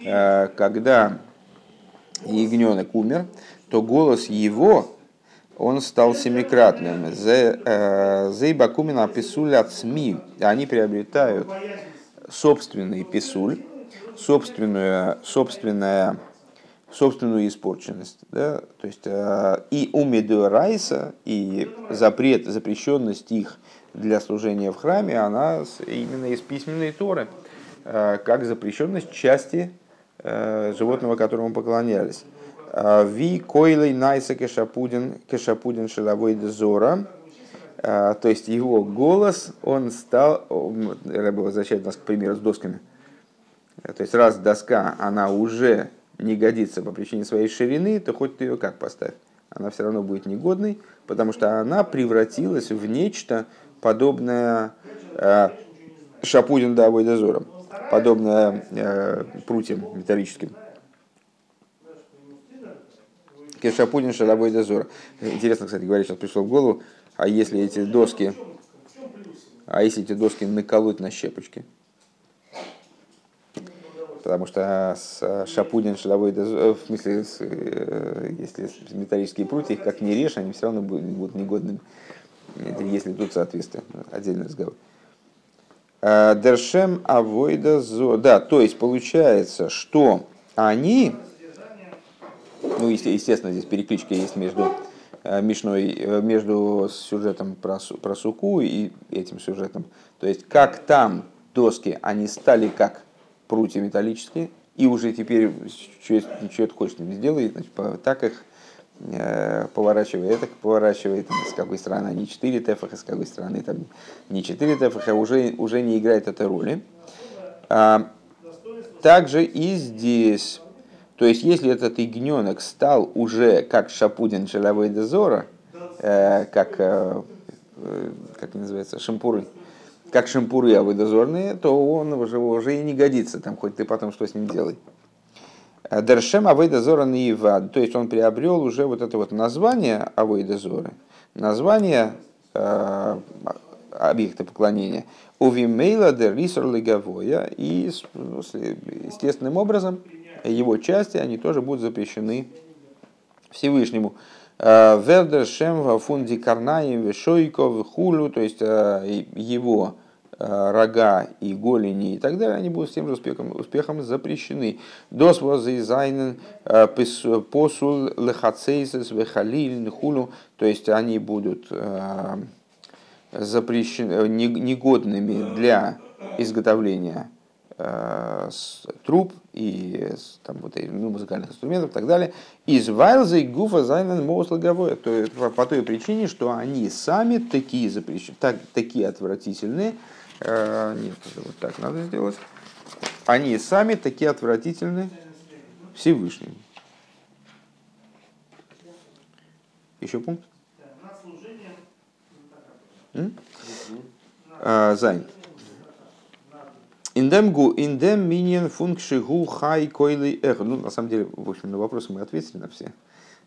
э, когда ягненок умер, то голос его он стал семикратным. Э, Зейбакумина писуль от СМИ. Они приобретают собственный писуль, собственную, собственная, собственную испорченность. Да? То есть э, и умеду райса, и запрет, запрещенность их для служения в храме, она именно из письменной торы, э, как запрещенность части животного, которому поклонялись. А, ви койлей найса кешапудин, кешапудин шеловой дозора. А, то есть его голос, он стал, Рэбе возвращает нас к примеру с досками. То есть раз доска, она уже не годится по причине своей ширины, то хоть ты ее как поставь, она все равно будет негодной, потому что она превратилась в нечто подобное э, шапудин да дозором, подобное э, прутьям металлическим. Кешапудин Шарабой Дозор. Интересно, кстати говоря, сейчас пришло в голову, а если эти доски, а если эти доски наколоть на щепочки? Потому что с Шапудин Шаловой Дозор, э, в смысле, э, если металлические прутья, их как не режь, они все равно будут, негодными. Это если тут соответствие, отдельный разговор. Э, Дершем авойда зо. Да, то есть получается, что они, ну, естественно, здесь перекличка есть между э, Мишной, э, между сюжетом про, про Суку и этим сюжетом. То есть, как там доски, они стали как прутья металлические, и уже теперь, что, это хочет им сделать, значит, так их э, поворачивает, так поворачивает, с какой стороны они 4 тефаха, с какой стороны там не 4 тефаха, уже, уже не играет этой роли. А, также и здесь то есть, если этот ягненок стал уже как шапудин шеловой дозора, э, как, э, э, как называется, шампуры, как шампуры авойдозорные, то он уже, уже и не годится, там, хоть ты потом что с ним делай. Э, Дершем авойдозора наивад, то есть он приобрел уже вот это вот название авойдозоры, название э, объекта поклонения. Увимейла дер рисор леговоя, и естественным образом его части, они тоже будут запрещены Всевышнему. Э, Вердер Шем фунди Карнаем Вешойков Хулю, то есть э, его рога и голени и так далее, они будут с тем же успехом, успехом запрещены. Дос возайзайнен посул лехацейсес вехалиль хулу, то есть они будут запрещены, негодными для изготовления Э, труб и там, вот, ну, музыкальных инструментов и так далее. Из Вайлза и Гуфа Зайнен Моуслаговое. То по, по той причине, что они сами такие запрещены, так, такие отвратительные. Э, нет, вот так надо сделать. Они сами такие отвратительные Всевышним. Еще пункт? А, Индемгу, индем миньен функши гу хай койли эх. Ну, на самом деле, в общем, на вопросы мы ответили на все.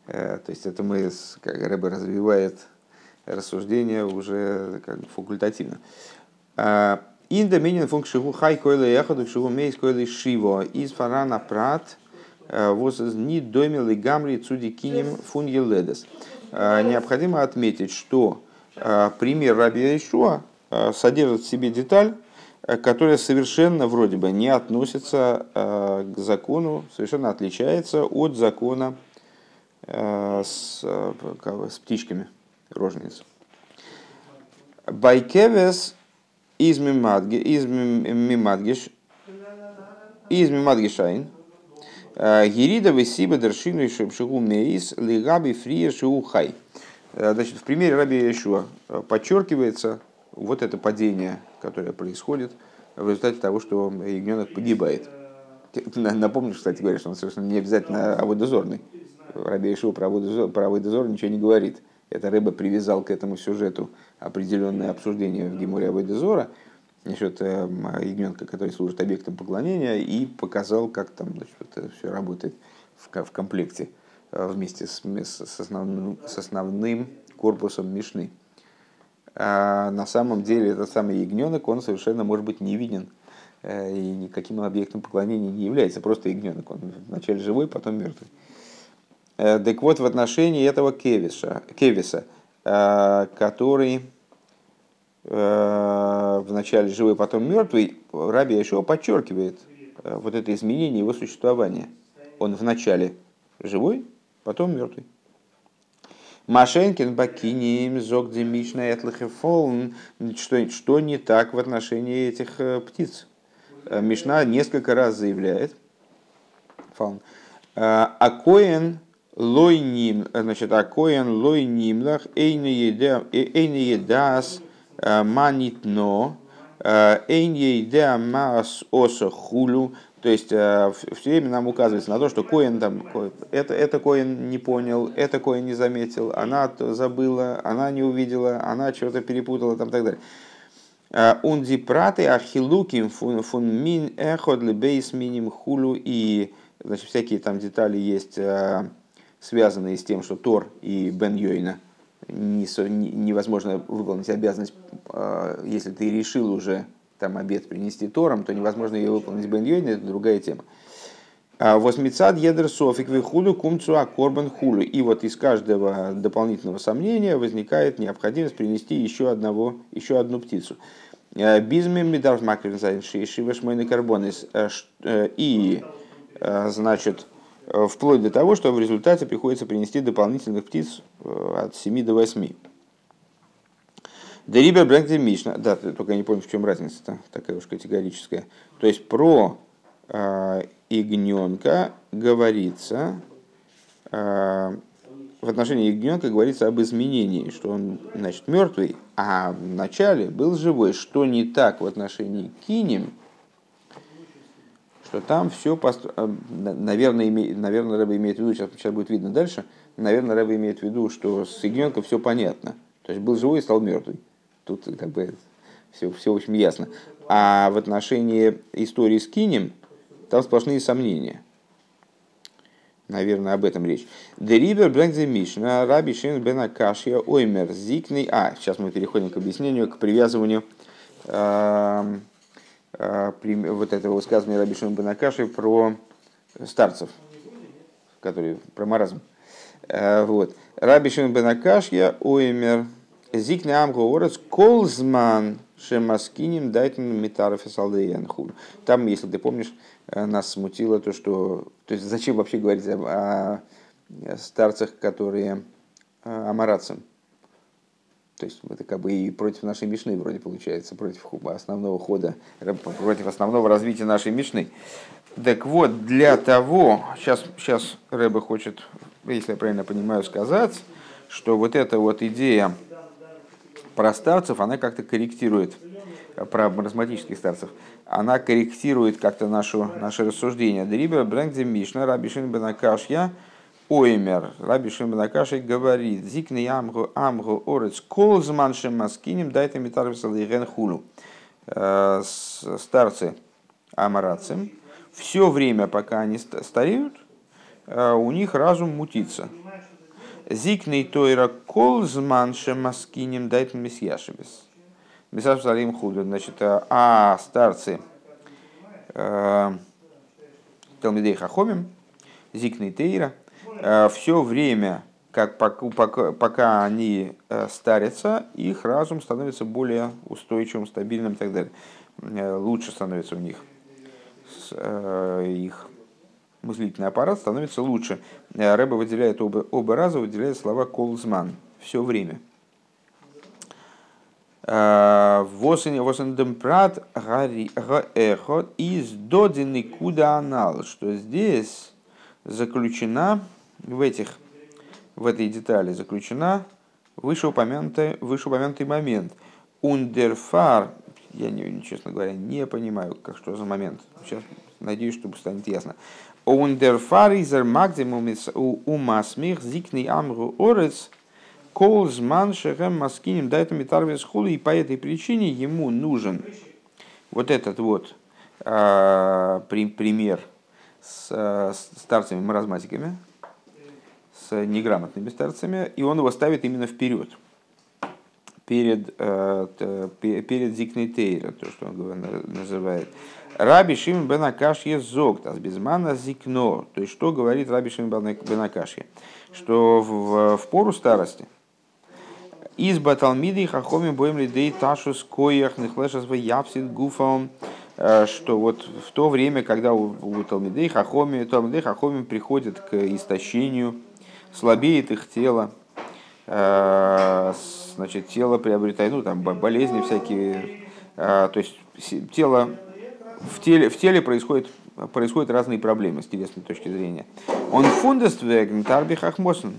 Э, то есть это мы, как Рэбе развивает рассуждение уже как бы факультативно. Э, Инда минин функши гу хай койли эхаду шигу мейс койли шиво. Из фарана прат э, воз ни домил и гамри цуди кинем фун еледес. Необходимо отметить, что пример Раби Ишуа содержит в себе деталь, которая совершенно вроде бы не относится э, к закону, совершенно отличается от закона э, с, с птичками рожениц. Байкевес из мимадгиш из мимадгишайн Герида весиба дершину и шепшигу мейс лигаби фрия шиухай. Значит, в примере Раби Яшуа подчеркивается вот это падение, которое происходит в результате того, что ягненок погибает. Напомню, кстати говоря, что он совершенно не обязательно аводозорный. Раби Ишуа про аводозор ничего не говорит. Это рыба привязал к этому сюжету определенное обсуждение в Геморе Авойдозора насчет э, ягненка, который служит объектом поклонения, и показал, как там значит, это все работает в, в комплекте э, вместе с, с, основным, с основным корпусом Мишны на самом деле этот самый ягненок, он совершенно может быть не виден э, и никаким объектом поклонения не является, просто ягненок. Он вначале живой, потом мертвый. Э, так вот, в отношении этого кевиса, кевиса э, который вначале живой, потом мертвый, Раби еще подчеркивает вот это изменение его существования. Он вначале живой, потом мертвый. Машенкин Бакиним Зог Демишна Этлахефолн. Что, что не так в отношении этих э, птиц? Э, Мишна несколько раз заявляет, фаун, э, Акоен лой ним, значит, Акоен лой нимлах эйне едас манитно, эйне еда мас оса хулю, то есть э, все время нам указывается на то, что Коин там, это, это Коин не понял, это Коин не заметил, она забыла, она не увидела, она что-то перепутала там, и так далее. Э, Унди праты ахилуким фун мин эход лебейс миним хулу и значит, всякие там детали есть, э, связанные с тем, что Тор и Бен Йойна невозможно выполнить обязанность, если ты решил уже там обед принести Тором, то невозможно ее выполнить бен это другая тема. А Восьмицад едер софик вихулю кумцу акорбан хулю. И вот из каждого дополнительного сомнения возникает необходимость принести еще, одного, еще одну птицу. А, Бизми медав макринзайн шиваш мойны карбонис. А, э, и, значит, вплоть до того, что в результате приходится принести дополнительных птиц э, от 7 до 8. Дерибер Брэнкди Мишна. Да, только я не понял, в чем разница-то такая уж категорическая. То есть про э, ягненка говорится, э, в отношении ягненка говорится об изменении, что он, значит, мертвый, а в начале был живой. Что не так в отношении кинем, что там все, пост... наверное, име... наверное, Рэба имеет в виду, сейчас, сейчас будет видно дальше, наверное, Рэба имеет в виду, что с ягненком все понятно. То есть был живой и стал мертвый. Тут как бы все, все очень ясно. А в отношении истории с Кинем там сплошные сомнения. Наверное, об этом речь. Дерибер Брэнкзе Мишна, Раби Шин Бен Акашия, Оймер Зикный. А, сейчас мы переходим к объяснению, к привязыванию э, э, вот этого высказывания Раби Шин Бен Акаши про старцев, которые, про маразм. Э, вот. Раби Шин Бен Акашия, Оймер Зикне амгоорец колзман шемаскиним дайтен метаров и Там, если ты помнишь, нас смутило то, что... То есть зачем вообще говорить о, о старцах, которые амарацам? То есть это как бы и против нашей Мишны вроде получается, против основного хода, против основного развития нашей Мишны. Так вот, для того, сейчас, сейчас Рэба хочет, если я правильно понимаю, сказать, что вот эта вот идея про старцев, она как-то корректирует, про маразматических старцев, она корректирует как-то нашу, наше рассуждение. Дрибер Брэнкзе Мишна, Рабишин Бенакашья, Оймер, Раби Шимбанакаши говорит, зикни амгу амгу орец колзман шемаскинем дайте митарвисал и хулу. Э, старцы амарацем, все время, пока они стареют, э, у них разум мутится. Зикней тойра колзман шемаскинем дайте месьяшебес. Месяш салим худу. Значит, э, а старцы Талмидей Хахомим, Зикней Тейра – Э, все время, как пока, пока, пока они э, старятся, их разум становится более устойчивым, стабильным и так далее. Э, лучше становится у них их мыслительный аппарат становится лучше. Рэба выделяет оба, оба раза, выделяет слова «колзман» все время. Восендемпрат эхот из додины куда анал, что здесь заключена в, этих, в этой детали заключена вышеупомянутый, вышеупомянутый момент. Ундерфар, я, не, честно говоря, не понимаю, как, что за момент. Сейчас надеюсь, что станет ясно. Ундерфар изер максимум у масмих зикни амру орец колзман шехем маскинем дает метарвес хули, и по этой причине ему нужен вот этот вот э, пример с, с старцами-маразматиками, с неграмотными старцами, и он его ставит именно вперед, перед, э, перед Зикной Тейра, то, что он называет. Раби Шим бен Акашье зог, тас безмана зикно. То есть, что говорит Раби Шим бен Акашье? Что в, в пору старости из Баталмиды Хахоми боем лидей ташу скоях нехлешас в япсит гуфаум э, что вот в то время, когда у, у Талмидей Хахоми, Талмидей Хахоми приходит к истощению, слабеет их тело, э, значит, тело приобретает, ну, там, болезни всякие, э, то есть тело, в теле, в теле происходит, происходят разные проблемы с телесной точки зрения. Он фундествеген тарбихахмосен.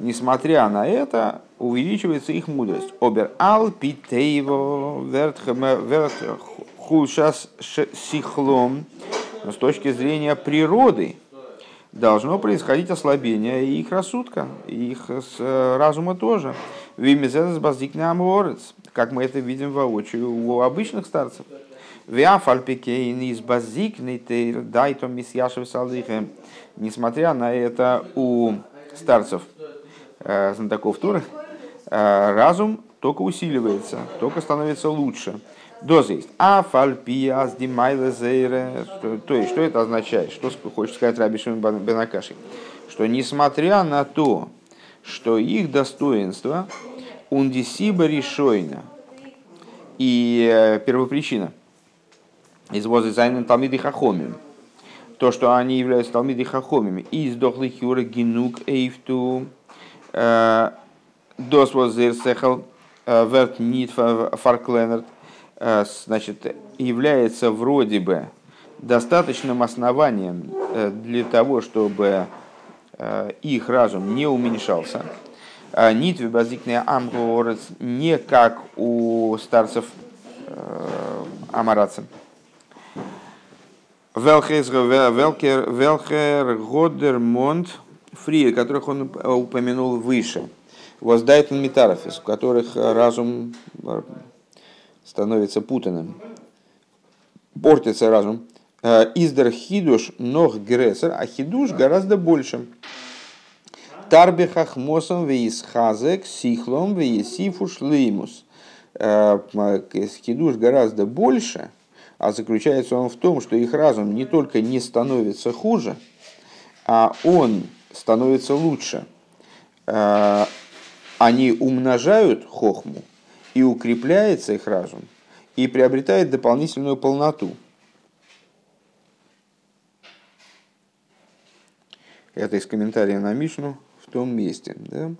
Несмотря на это, увеличивается их мудрость. Обер ал питейво верт חולשת שכלם. С точки зрения природы, должно происходить ослабление их рассудка, их э, разума тоже. Вимизес баздикный аморец, как мы это видим воочию у обычных старцев. Виафальпикейн из базикный дайтом мисьяшев салдихем. Несмотря на это, у старцев э, знатоков Торы э, разум только усиливается, только становится лучше. Доза есть. А фальпиас димайле зейре. То есть, что это означает? Что хочет сказать Раби Шимон Бенакаши? Что несмотря на то, что их достоинство ундисиба решойна и э, первопричина из воза зайнен талмиды хахомим, то, что они являются талмиды хахомими, из дохлы хюра гинук эйфту э, дос возер сехал э, верт нит фаркленерт, Э, значит, является вроде бы достаточным основанием для того, чтобы их разум не уменьшался. Нитве базикная амгорец не как у старцев амарацев. Велхер Годермонд Фри, которых он упомянул выше. Воздайтен Митарафис, в которых разум становится путанным, портится разум. Э, Издер хидуш ног грессер, а хидуш гораздо больше. Тарбехах мосом веисхазек сихлом веисифу шлеймус. Э, хидуш гораздо больше, а заключается он в том, что их разум не только не становится хуже, а он становится лучше. Э, они умножают хохму, и укрепляется их разум, и приобретает дополнительную полноту. Это из комментария на Мишну в том месте. Да?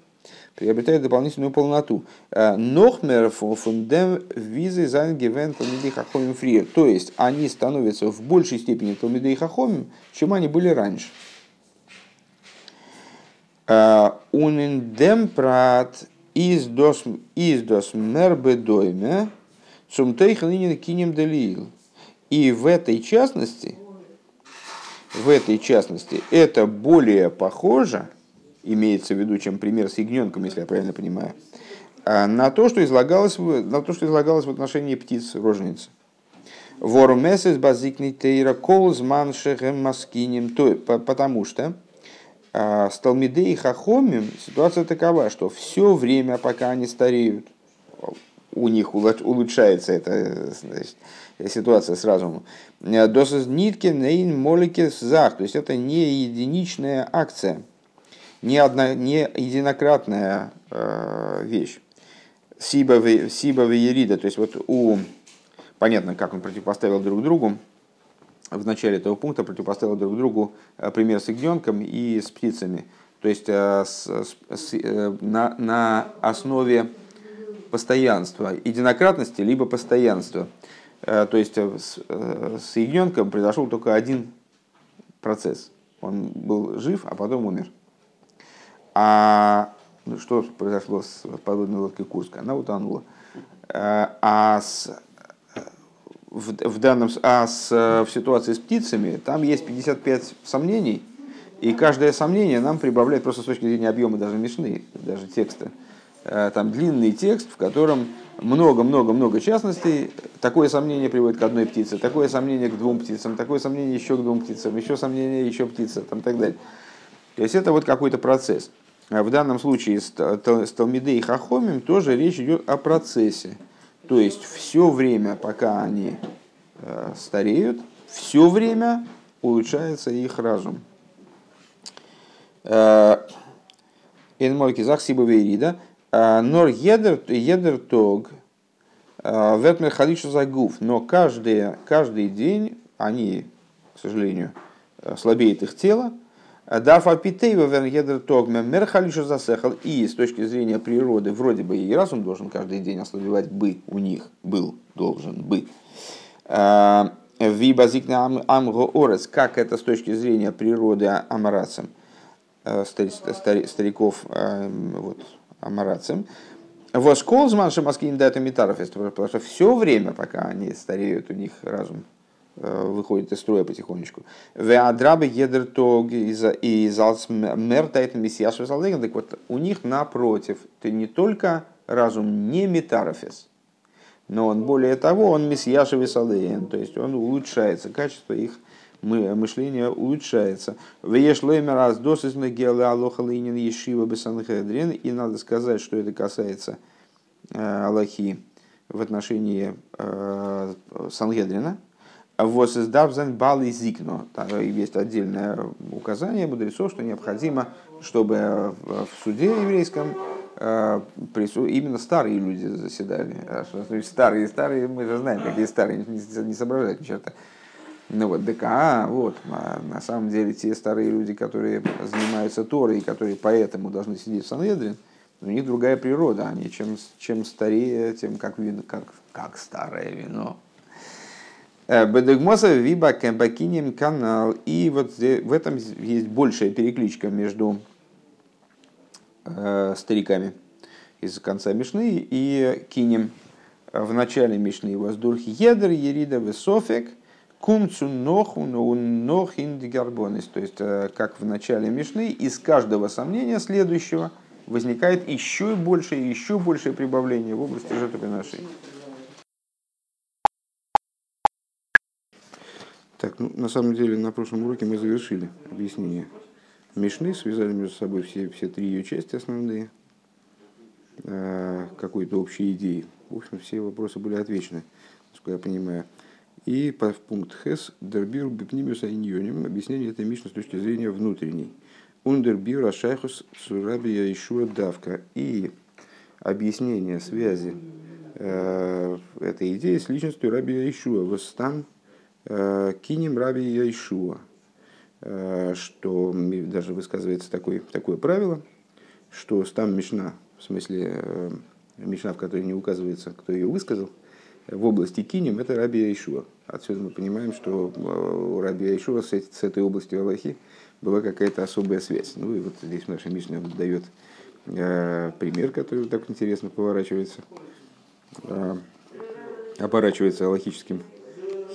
Приобретает дополнительную полноту. Э, Нохмер фундем визы зангивен талмидей хахомим фриер. То есть они становятся в большей степени талмидей хахомим, чем они были раньше. Э, Униндем прат из дос мербедойме цумтейханинин кинем делиил. И в этой частности, в этой частности, это более похоже имеется в виду, чем пример с ягненком, если я правильно понимаю, а на то, что излагалось, на то, что излагалось в отношении птиц роженицы. Вормесес базикни тейра колзман шехем маскинем. Потому что а, с Талмидей и Хахомим ситуация такова, что все время, пока они стареют, у них улучшается эта значит, ситуация с разумом. Досыз нитки нейн молики зах. То есть это не единичная акция – не, одна, не единократная э, вещь. Сиба Ерида, то есть вот у, понятно, как он противопоставил друг другу, в начале этого пункта противопоставил друг другу э, пример с ягненком и с птицами. То есть э, с, с, на, на основе постоянства, единократности, либо постоянства. То есть с, с ягненком произошел только один процесс. Он был жив, а потом умер. А ну, что произошло с подводной лодкой Курска? Она утонула. Э, а с, в, в, данном, а с, в ситуации с птицами там есть 55 сомнений, и каждое сомнение нам прибавляет просто с точки зрения объема даже мешны, даже текста. Э, там длинный текст, в котором много-много-много частностей. Такое сомнение приводит к одной птице, такое сомнение к двум птицам, такое сомнение еще к двум птицам, еще сомнение еще птица, там, так далее. То есть это вот какой-то процесс. А в данном случае с Талмидей и Хахомим тоже речь идет о процессе. То есть все время, пока они э, стареют, все время улучшается их разум. Э, Энмойки захсибовейрида. Э, нор едер тог ветмер халишу загув. Но каждый, каждый день они, к сожалению, слабеет их тело, Дарфа Питейва Венгедер Тогме Мерхалиша засехал. И с точки зрения природы, вроде бы и разум должен каждый день ослабевать бы у них, был, должен бы. А, Вибазикна Амго Орес, как это с точки зрения природы амарацем, э, стариков э, вот, амарацем. Воскол с маншем маскин дата митаров, потому что все время, пока они стареют, у них разум выходит из строя потихонечку. Веадрабы едертог и залцмертайт мессияш Так вот, у них напротив, ты не только разум не метарофис, но он более того, он мессияш весалейн, то есть он улучшается, качество их мышления улучшается. Веешлоймер раз досысна геала алоха лейнин ешива бесанхедрин. И надо сказать, что это касается э, Аллахи в отношении э, Сангедрина, вот издавзен бал и зикно. Есть отдельное указание мудрецов, что необходимо, чтобы в суде еврейском э, именно старые люди заседали. А старые, старые, мы же знаем, какие старые, не соображают ни черта. Ну вот, ДКА, вот, а на самом деле те старые люди, которые занимаются Торой, и которые поэтому должны сидеть в Санедрин, у них другая природа, они чем, чем старее, тем как, вино, как, как старое вино. Э, Бедегмоса виба кембакинем канал. И вот в этом есть большая перекличка между э, стариками из конца Мишны и кинем. В начале Мишны воздух едер ерида высофек кумцу ноху нохин гарбонис. То есть, э, как в начале Мишны, из каждого сомнения следующего возникает еще больше еще большее прибавление в области жертвоприношений. Так, ну, на самом деле, на прошлом уроке мы завершили объяснение Мишны, связали между собой все, все три ее части основные, э, какой-то общей идеи. В общем, все вопросы были отвечены, насколько я понимаю. И по, в пункт Хес Дербир Бипнимиус Айньоним объяснение этой Мишны с точки зрения внутренней. Ундербир Ашайхус Сурабия Ишуа Давка. И объяснение связи э, этой идеи с личностью Раби Яишуа, Востам э, Кинем Раби Яишуа, э, что даже высказывается такое, такое правило, что стам Мишна, в смысле э, Мишна, в которой не указывается, кто ее высказал, в области Кинем, это Раби Яишуа. Отсюда мы понимаем, что у Раби Яишуа с, с этой областью Аллахи была какая-то особая связь. Ну и вот здесь наша Мишна дает Э, пример, который так интересно поворачивается, э, оборачивается логическим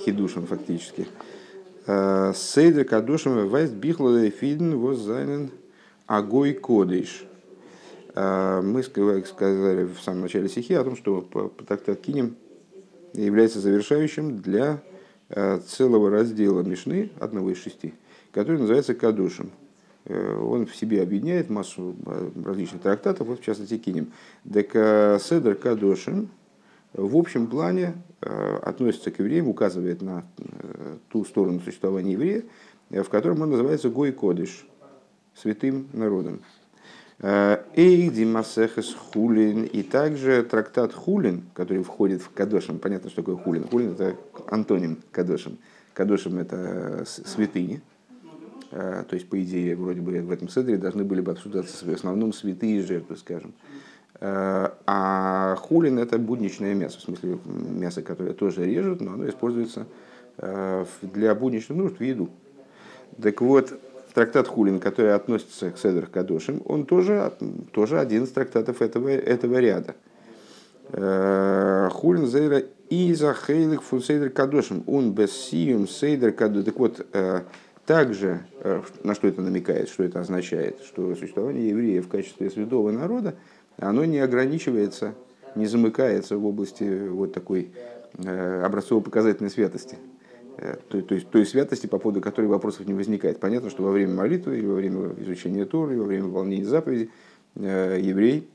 хидушем фактически. Э, Сейдер кадушем вайст бихла фиден воззайнен агой кодыш. Мы сказали в самом начале стихи о том, что трактат Кинем является завершающим для целого раздела Мишны, одного из шести, который называется Кадушем. Э, он в себе объединяет массу э, различных трактатов, вот в частности Кинем. Так Седер Кадошин в общем плане э, относится к евреям, указывает на ту сторону существования еврея, в котором он называется Гой Кодыш, святым народом. Эйди Масехес Хулин и также трактат Хулин, который входит в Кадошин. Понятно, что такое Хулин. Хулин это антоним Кадошин. Кадошин это святыни, Э, то есть, по идее, вроде бы в этом седре должны были бы обсуждаться в основном святые жертвы, скажем. Э, а хулин – это будничное мясо, в смысле мясо, которое тоже режут, но оно используется э, для будничных нужд в еду. Так вот, трактат Хулин, который относится к Седр Кадошим, он тоже, тоже один из трактатов этого, этого ряда. Хулин Зейра Иза Хейлик фун Сейдер Кадошим, он без сиюм Сейдер Кадошим. Так вот, также, э, на что это намекает, что это означает, что существование евреев в качестве святого народа, оно не ограничивается, не замыкается в области вот такой э, образцово-показательной святости. Э, то, то, есть той святости, по поводу которой вопросов не возникает. Понятно, что во время молитвы, или во время изучения Торы, во время выполнения заповеди еврей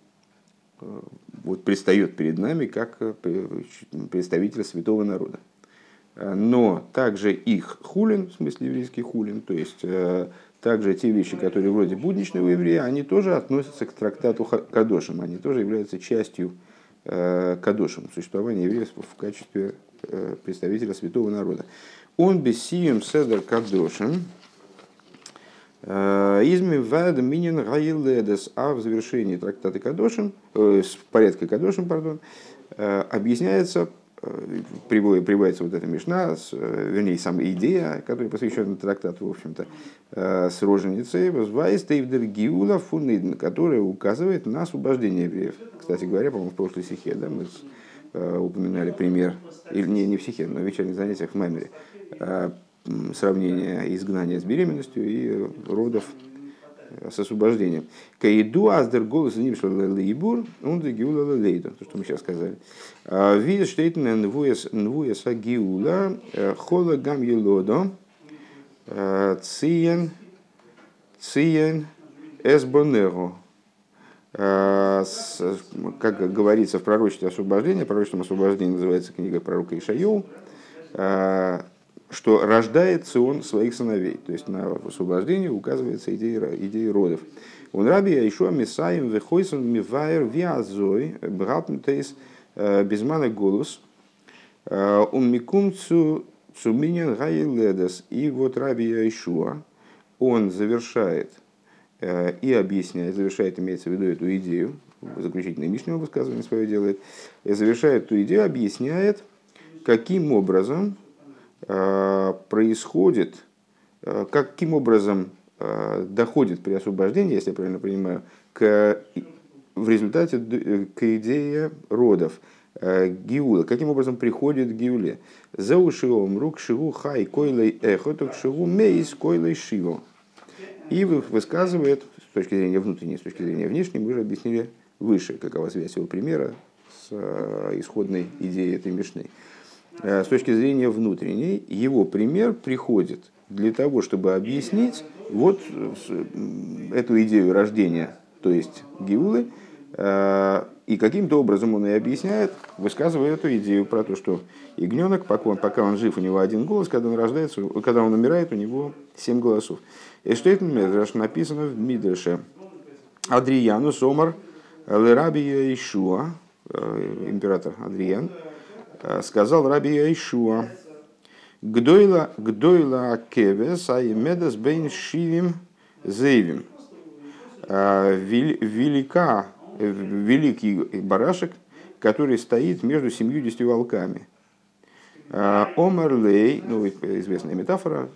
вот, предстает перед нами как представитель святого народа. Но также их хулин, в смысле еврейский хулин, то есть э, также те вещи, которые вроде будничные у еврея, они тоже относятся к трактату Кадошим, они тоже являются частью э, Кадошим, существования евреев в качестве э, представителя святого народа. Он бессием седер Кадошим, Изми вад минин гаиледес, а в завершении трактата Кадошим, э, порядка Кадошим, пардон, объясняется приводится вот эта мешна, вернее, сама идея, которая посвящена трактату, в общем-то, э, с роженицей, Гиула Фунидн, которая указывает на освобождение евреев. Кстати говоря, по-моему, в прошлой стихе, да, мы э, упоминали пример, или не, не в стихе, но в вечерних занятиях в Мемере, э, сравнение изгнания с беременностью и родов с освобождением. Каиду аздер голос ним лейбур, он гиула лейда, то, что мы сейчас сказали. А, видишь, что это нвуес агиула, э, хола гам елодо, э, циен, циен эсбонеро. Э, как говорится в пророчестве освобождения, пророчеством освобождения называется книга пророка Ишайоу, что рождается он своих сыновей. То есть на освобождение указывается идея, идея родов. Он раби еще мисаем вехойсон мивайер виазой братмтейс э, безмана голос уммикум цу цуминен гайледес. И вот раби Яишуа, он завершает э, и объясняет, завершает, имеется в виду эту идею, заключительное Мишнего высказывание свое делает, и завершает эту идею, объясняет, каким образом Э, происходит, э, каким образом э, доходит при освобождении, если я правильно понимаю, к, в результате к идее родов. Гиула. Каким образом приходит к Гиуле? За ушиом рук шиву хай койлей эхоток шиву мейс койлей шиву. И высказывает с точки зрения внутренней, с точки зрения внешней, мы уже объяснили выше, какова связь его примера с исходной идеей этой мишны. Э, с точки зрения внутренней, его пример приходит для того, чтобы объяснить вот эту идею рождения, то есть Гиулы, э, и каким-то образом он и объясняет, высказывая эту идею про то, что ягненок, пока он, пока он жив, у него один голос, когда он рождается, когда он умирает, у него семь голосов. И что это написано в Мидреше. Адрияну Сомар Лераби Ишуа, император Адриан, сказал Раби Ишуа, Гдойла, гдойла кевес, а имедас бейн шивим зейвим. Велика, великий барашек, который стоит между семьюдесятью волками. Омерлей, ну, известная метафора,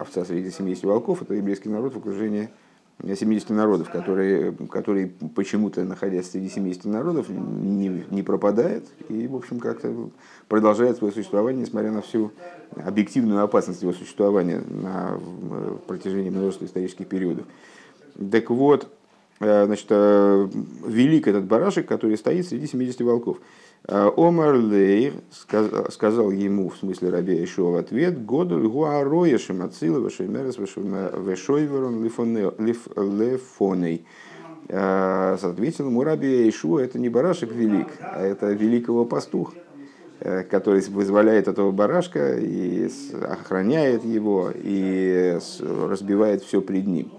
овца среди 70 волков, это еврейский народ в окружении 70 народов, которые, которые почему-то, находясь среди 70 народов, не, не пропадает и, в общем, как-то продолжает свое существование, несмотря на всю объективную опасность его существования на протяжении множества исторических периодов. Так вот, э, значит, э, велик этот барашек, который стоит среди 70 волков. Э, Омар Лейр сказал ему, в смысле Раби Ишуа, в ответ, «Году гуароешем отсила вешемерес вешойверон лефоней». Ответил ему Раби Ишуа, это не барашек велик, а это великого пастух, который вызволяет этого барашка и охраняет его и разбивает все пред ним.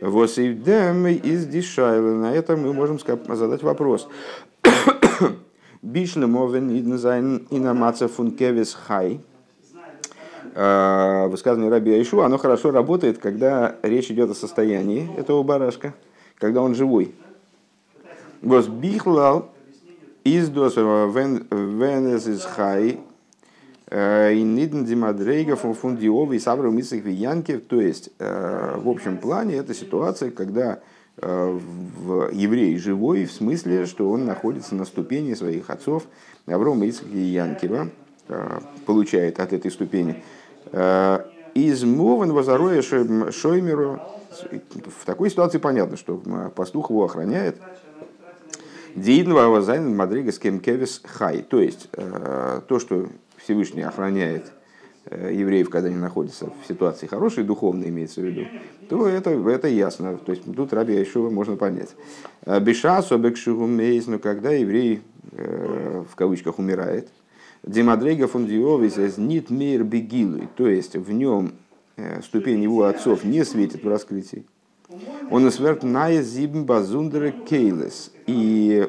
Восейдем из Дишайла. На этом мы можем задать вопрос. Бишле мовен иднзайн инамаца фун кевис хай. А, высказывание Раби Айшу, оно хорошо работает, когда речь идет о состоянии этого барашка, когда он живой. Гос бихлал из вен из хай и нидн димадрейга фундиовый сабру мисых виянкев. То есть, э, в общем плане, это ситуация, когда Э, в еврей живой, в смысле, что он находится на ступени своих отцов Аврома, Ицхака и Янкива, э, получает от этой ступени. Э, из Мован Вазароя Шоймеру в такой ситуации понятно, что пастух его охраняет. Дииднва Вазайн Мадрига Кевис Хай. То есть, то, что Всевышний охраняет Э, евреев, когда они находятся в ситуации хорошей, духовной имеется в виду, то это, это ясно. То есть тут Раби Айшува можно понять. «А Бешасу бекшугумейс, но когда еврей э, в кавычках умирает, Димадрега фундиовис нит мир бегилы, то есть в нем э, ступень его отцов не светит в раскрытии. Он сверт на зибн базундера кейлес. И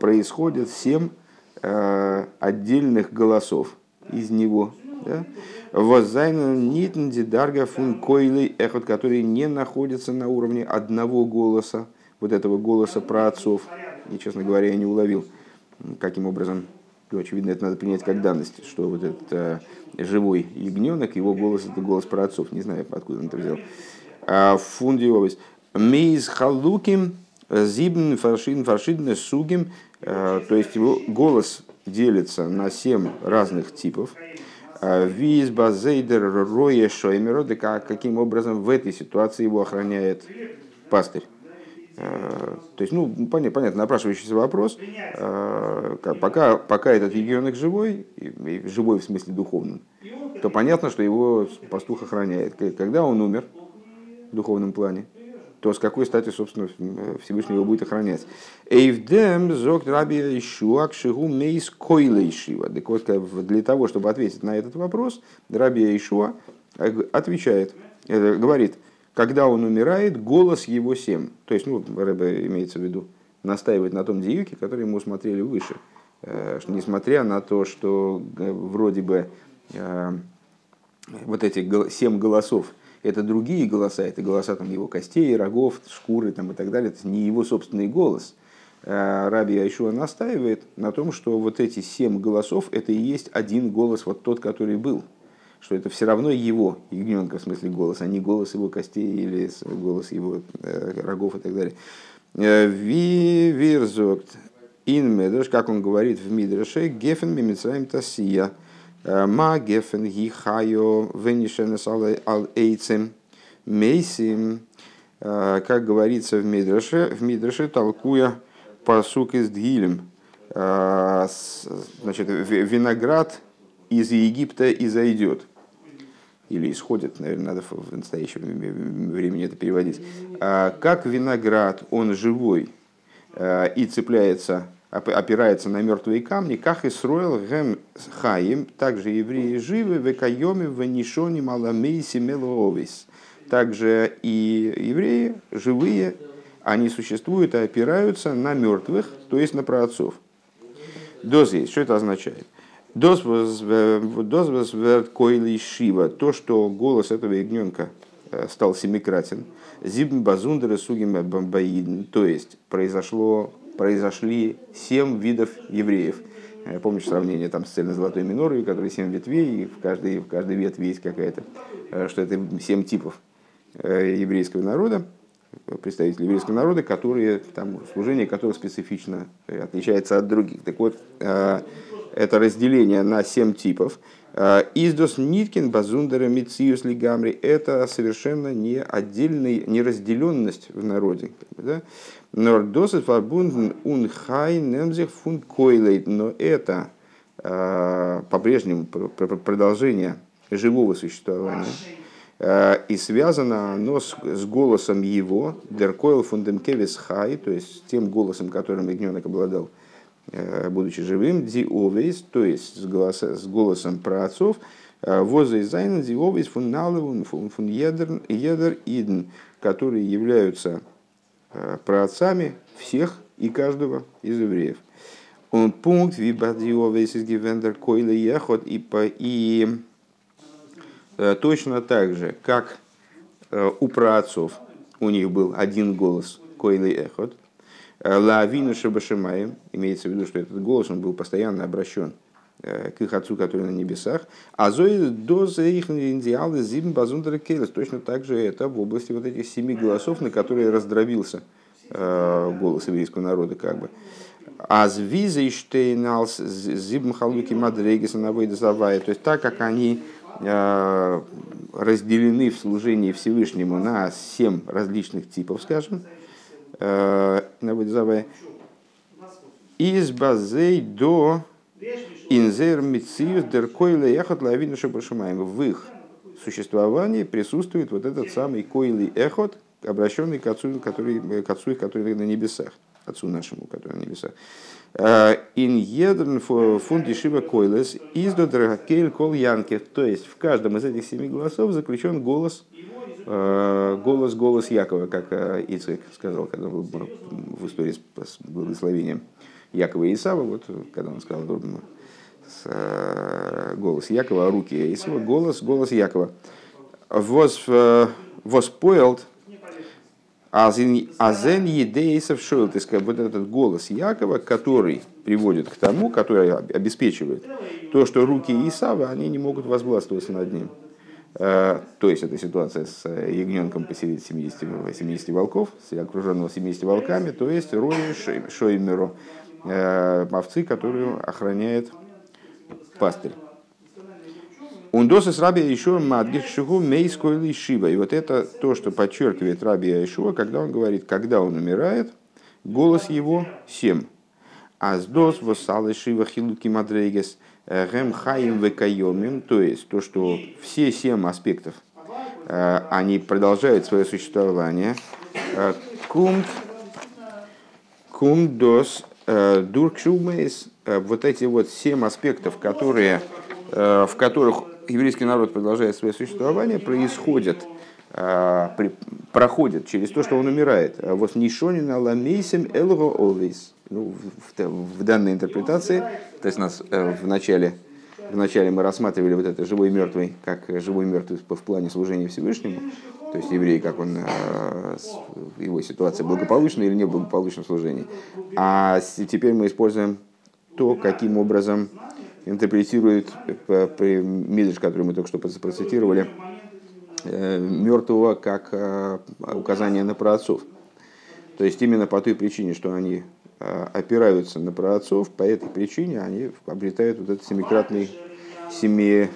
происходит семь отдельных голосов из него, да? Воззайн дарга фун койлы эхот, который не находится на уровне одного голоса, вот этого голоса про отцов. И, честно говоря, я не уловил, каким образом, ну, очевидно, это надо принять как данность, что вот этот э, живой ягненок, его голос это голос про отцов. Не знаю, откуда он это взял. А, Фунди овес. Мейз халуким зибн фаршин фаршидне сугим. Э, то есть его голос делится на семь разных типов. Виз базейдер роя шоймеро, каким образом в этой ситуации его охраняет пастырь. Э, то есть, ну, понятно, напрашивающийся вопрос, э, пока, пока этот регионок живой, живой в смысле духовном, то понятно, что его пастух охраняет. Когда он умер в духовном плане, то с какой стати, собственно, Всевышний его будет охранять. Эйвдем зог раби Ишуак шигу мейс койла Ишива. Так вот, для того, чтобы ответить на этот вопрос, раби Ишуа отвечает, говорит, когда он умирает, голос его семь. То есть, ну, Рэбе имеется в виду, настаивает на том диюке, который мы усмотрели выше. Э, несмотря на то, что э, вроде бы э, вот эти семь голосов – это другие голоса, это голоса там, его костей, рогов, шкуры там, и так далее, это не его собственный голос. А Раби Айшуа настаивает на том, что вот эти семь голосов, это и есть один голос, вот тот, который был. Что это все равно его, ягненка в смысле голос, а не голос его костей или голос его э, рогов и так далее. Э, Ви вирзокт ин медреш, как он говорит в Мидреше, гефен мимицраим тасия – Ма гефен гихайо венишенес ал эйцем мейсим, как говорится в Мидраше, в Мидраше толкуя посук из Дгилем, значит, виноград из Египта и зайдет. Или исходит, наверное, надо в настоящем времени это переводить. Как виноград, он живой и цепляется опирается на мертвые камни, как и строил гем хаим, также евреи живы, в экайоме, в нишоне маламейси мелоовис. Также и евреи живые, они существуют и опираются на мертвых, то есть на праотцов. Доз что это означает? Доз шива, то, что голос этого ягненка э, стал семикратен. Зибн базундера сугим бамбаидн, то есть произошло, произошли семь видов евреев. Помнишь сравнение там с цельно-золотой минорой, у семь ветвей, и в каждой, в каждой ветви есть какая-то, э, что это семь типов э, еврейского народа представители еврейского народа, которые, там, служение которых специфично отличается от других. Так вот, э, это разделение на семь типов. Э, Издос Ниткин, Базундера, Мициус, Лигамри – это совершенно не отдельная, не разделенность в народе. Да? Нордосет фарбунден ун хай немзих фун койлейт. Но это э, по-прежнему продолжение живого существования Э, и связано оно с, с голосом его, Деркойл фундемкевис хай, то есть тем голосом, которым ягненок обладал, э, будучи живым, ди овейс, то есть с, голоса, с голосом праотцов, воза из зайна ди овейс фун налевун фун едер идн, которые являются праотцами всех и каждого из евреев. Он пункт вибади овейс из гивендер койле ехот и по и Э, точно так же, как э, у праотцов у них был один голос, койлы эхот, э, лавину шабашимаем, имеется в виду, что этот голос он был постоянно обращен к их отцу, который на небесах, а зои доза их индиалы зим базундера кейлес. Точно так же это в области вот этих семи голосов, на которые раздробился голос еврейского народа, как бы. А с визейштейналс зибм халуки мадрегиса на то есть так как они Э, разделены в служении Всевышнему на семь различных типов, скажем, э, из базей до инзер мициус деркойле яхот лавину шабашумаем. В их существовании присутствует вот этот самый койлый эхот, обращенный к отцу, который, к отцу, который на небесах, отцу нашему, который на небесах. Ин еден фунди шива койлес издо драгакель кол янкев. То есть в каждом из этих семи голосов заключен голос, э, голос, голос Якова, как э, Ицек сказал, когда был в истории с благословением Якова и Исава, вот когда он сказал с, э, голос Якова, а руки Исава, голос, голос Якова. Воз, воспойлд Азен едейсов шойл, то есть вот этот голос Якова, который приводит к тому, который обеспечивает то, что руки Исава, они не могут возгластвоваться над ним. Э, то есть это ситуация с э, ягненком посреди 70, 70 волков, окруженного 70 волками, то есть рои шоймеру, э, овцы, которую охраняет пастырь. Ундоса с раби еще мадгиш шигу мейской шива. И вот это то, что подчеркивает раби Ишуа, когда он говорит, когда он умирает, голос его семь. Аздос восалы шива хилуки мадрейгес гем хаим векайомим. То есть то, что все семь аспектов, э, они продолжают свое существование. Э, кумт кумдос э, дуркшумейс. Вот эти вот семь аспектов, которые, в которых еврейский народ продолжает свое существование, происходит, а, проходит через то, что он умирает. Вот нишонина ламейсим элго олвейс. Ну, в, данной интерпретации, то есть нас э, в начале, в начале мы рассматривали вот это живой и мертвый, как живой и мертвый в плане служения Всевышнему, то есть еврей, как он, э, его ситуация благополучна или неблагополучна в служении. А теперь мы используем то, каким образом интерпретирует Мидриш, который мы только что процитировали, э, мертвого как э, указание на праотцов. То есть именно по той причине, что они э, опираются на праотцов, по этой причине они обретают вот этот семикратный, семи,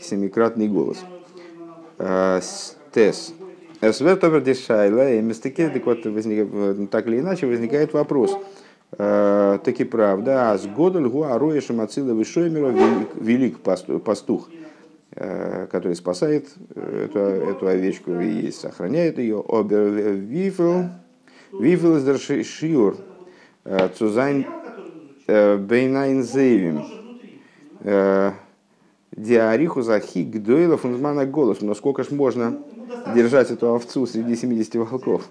семикратный голос. Тес. Световер дешайла, и так или иначе возникает вопрос – Э, таки правда, а с года льгу ароешем ациловый велик пастух, э, который спасает э, эту, эту овечку и сохраняет ее. Обер вифел, вифел из шиур, цузайн бейнайн зейвим. Диариху захи гдойла фунзмана голос. Но сколько ж можно держать эту овцу среди 70 волков?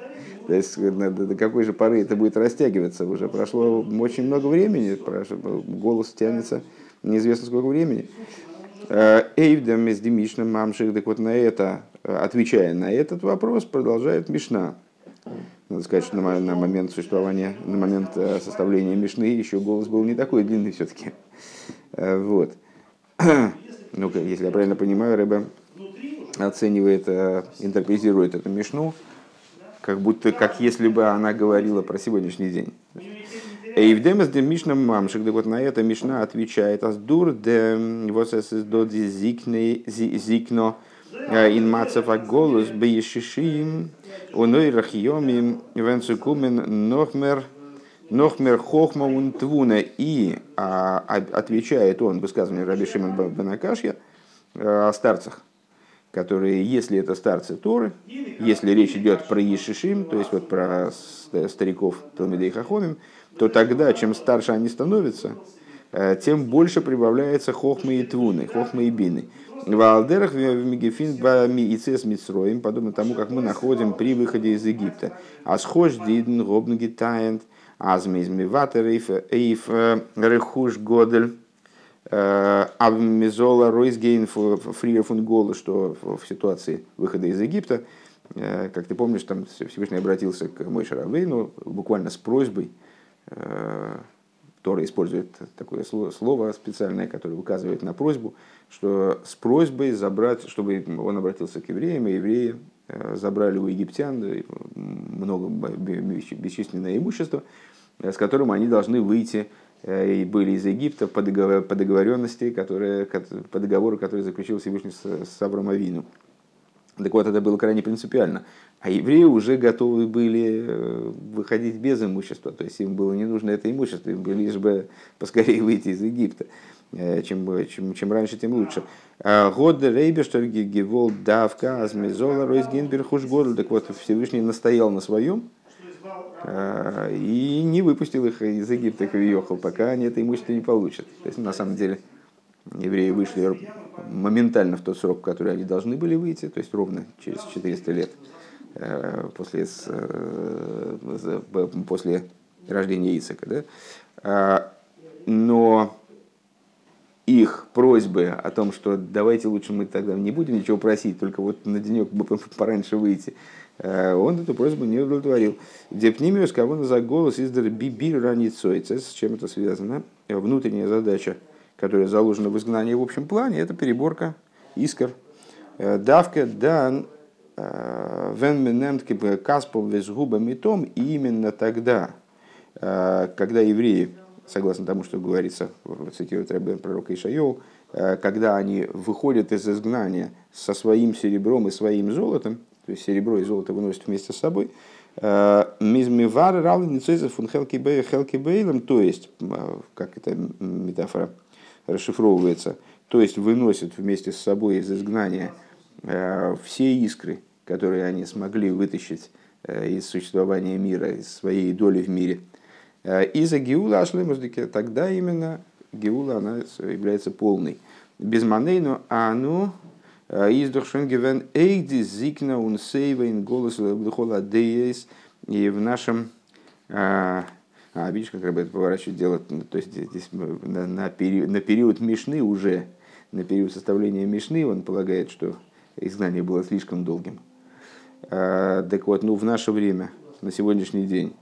То есть до какой же поры это будет растягиваться? Уже прошло очень много времени, голос тянется неизвестно сколько времени. Эйвдам из Демишна Мамших, так вот на это, отвечая на этот вопрос, продолжает Мишна. Надо сказать, что на, на момент существования, на момент составления Мишны еще голос был не такой длинный все-таки. Вот. Ну, если я правильно понимаю, Рэбе оценивает, интерпретирует эту Мишну, как будто, как если бы она говорила про сегодняшний день. Эйвдемес де Мишна Мамшик, да вот на это Мишна отвечает, Аздур де вот доди зикно ин мацев голос бейшишим оной рахиоми венцукумен нохмер нохмер хохма унтвуна и а, отвечает он высказывание Раби Шимон Бенакашья о старцах которые, если это старцы Торы, если речь идет про Ешишим, то есть вот про стариков Талмидей Хахомим, то тогда, чем старше они становятся, э, тем больше прибавляется хохмы и твуны, хохмы и бины. В Алдерах в Мегефин и Цес Мицроим, подобно тому, как мы находим при выходе из Египта. Асхош дидн гобнги таент, азмиз миватер эйф э, рехуш годель, э, Абмизола Ройсгейн Фриер фун Гола, что в ситуации выхода из Египта, как ты помнишь, там Всевышний обратился к Мой Шаравейну буквально с просьбой, Э, Тора использует такое слово специальное, которое указывает на просьбу, что с просьбой забрать, чтобы он обратился к евреям, и евреи э, забрали у египтян много бесчисленное имущество, с которым они должны выйти и были из Египта по, договор, по договоренности, которые, по договору, который заключил Всевышний с, с. Так вот, это было крайне принципиально. А евреи уже готовы были э, выходить без имущества, то есть им было не нужно это имущество, им лишь бы поскорее выйти из Египта. Э, чем, чем, чем раньше, тем лучше. А, год Рейбештер Гевол Давка Азмизола Ройсгенбер Хушгодл. Так вот, Всевышний настоял на своем э, и не выпустил их из Египта, как уехал, пока они это имущество не получат. То есть, на самом деле, евреи вышли моментально в тот срок, в который они должны были выйти, то есть ровно через 400 лет Э, после, э, после рождения Исака. Да? А, но их просьбы о том, что давайте лучше мы тогда не будем ничего просить, только вот на денек бы пораньше выйти, он эту просьбу не удовлетворил. Депнимиус кого за голос издали бибир раницой. С чем это связано? Внутренняя задача, которая заложена в изгнании в общем плане, это переборка искр. Давка дан Вен менемтки каспов визгуба том и именно тогда, э, когда евреи, согласно тому, что говорится, цитирует Рэббен пророка Ишайоу, э, когда они выходят из изгнания со своим серебром и своим золотом, то есть серебро и золото выносят вместе с собой, э, мизмивар равницейза фун хелки бейлем, то есть, как эта метафора расшифровывается, то есть выносят вместе с собой из изгнания все искры, которые они смогли вытащить э, из существования мира, из своей доли в мире. Э, и за Геула Ашлемуздике тогда именно Геула она является полной. Без манейну, а ну издохшенгевен эйди зикна ун сейвейн голос лебдухола деес и в нашем а, а, видишь, как это поворачивает дело, то есть здесь на, на, период, на период Мишны уже, на период составления Мишны он полагает, что изгнание было слишком долгим. Э, так вот, ну, в наше время, на сегодняшний день,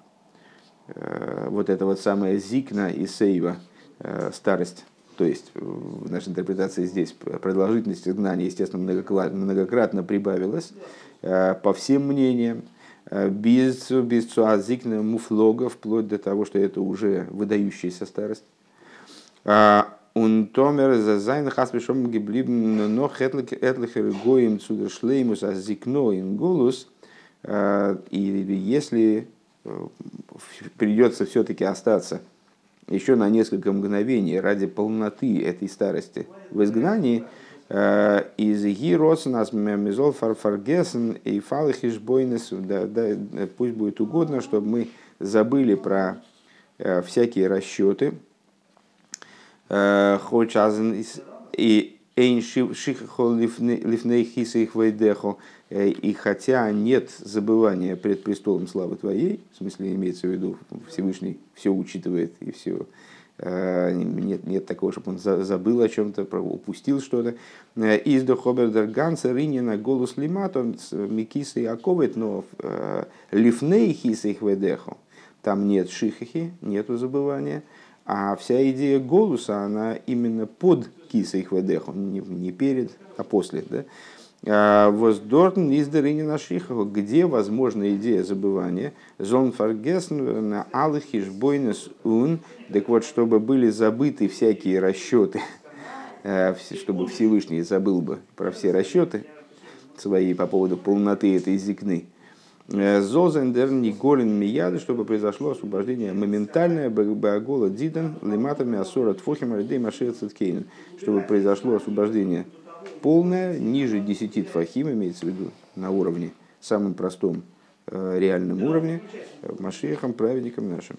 э, вот это вот самое зикна и сейва, э, старость, то есть в нашей интерпретации здесь продолжительность изгнания, естественно, многократно, прибавилась, по всем мнениям, без, без цуазикна муфлога, вплоть до того, что это уже выдающаяся старость. Und Tomer за etliche goim zu der Schleimus als Zikno in Голус. И если придется все-таки остаться еще на несколько мгновений ради полноты этой старости. В изгнании, из Гиросенас Мемизол Фарфаргесен и Фалихишбойнес, пусть будет угодно, чтобы мы забыли про всякие расчеты, и Эйн шихахо лифней хиса их. И хотя нет забывания пред престолом славы твоей, в смысле имеется в виду Всевышний все учитывает и все Э, нет, нет такого, чтобы он забыл о чем-то, упустил что-то. Э, из Хобердер Ганса Ринина голос Лимат, он Микиса и но э, лифней хиса их. Там нет шихахи, нету забывания. А вся идея голоса, она именно под киса их ведеху, не, не перед, а после. Да? Воздортн из Даринина Шихова, где возможна идея забывания, зон фаргесн на алыхиш бойнес ун, так вот, чтобы были забыты всякие расчеты, э, чтобы Всевышний забыл бы про все расчеты свои по поводу полноты этой зикны. Э, Зозендер Николин Мияды, чтобы произошло освобождение моментальное Багола Дидан Лиматами Асора Тфохим Альдей Машир чтобы произошло освобождение полная, ниже 10 тфахим, имеется в виду на уровне, самом простом э, реальном уровне, э, Машехом, праведником нашим.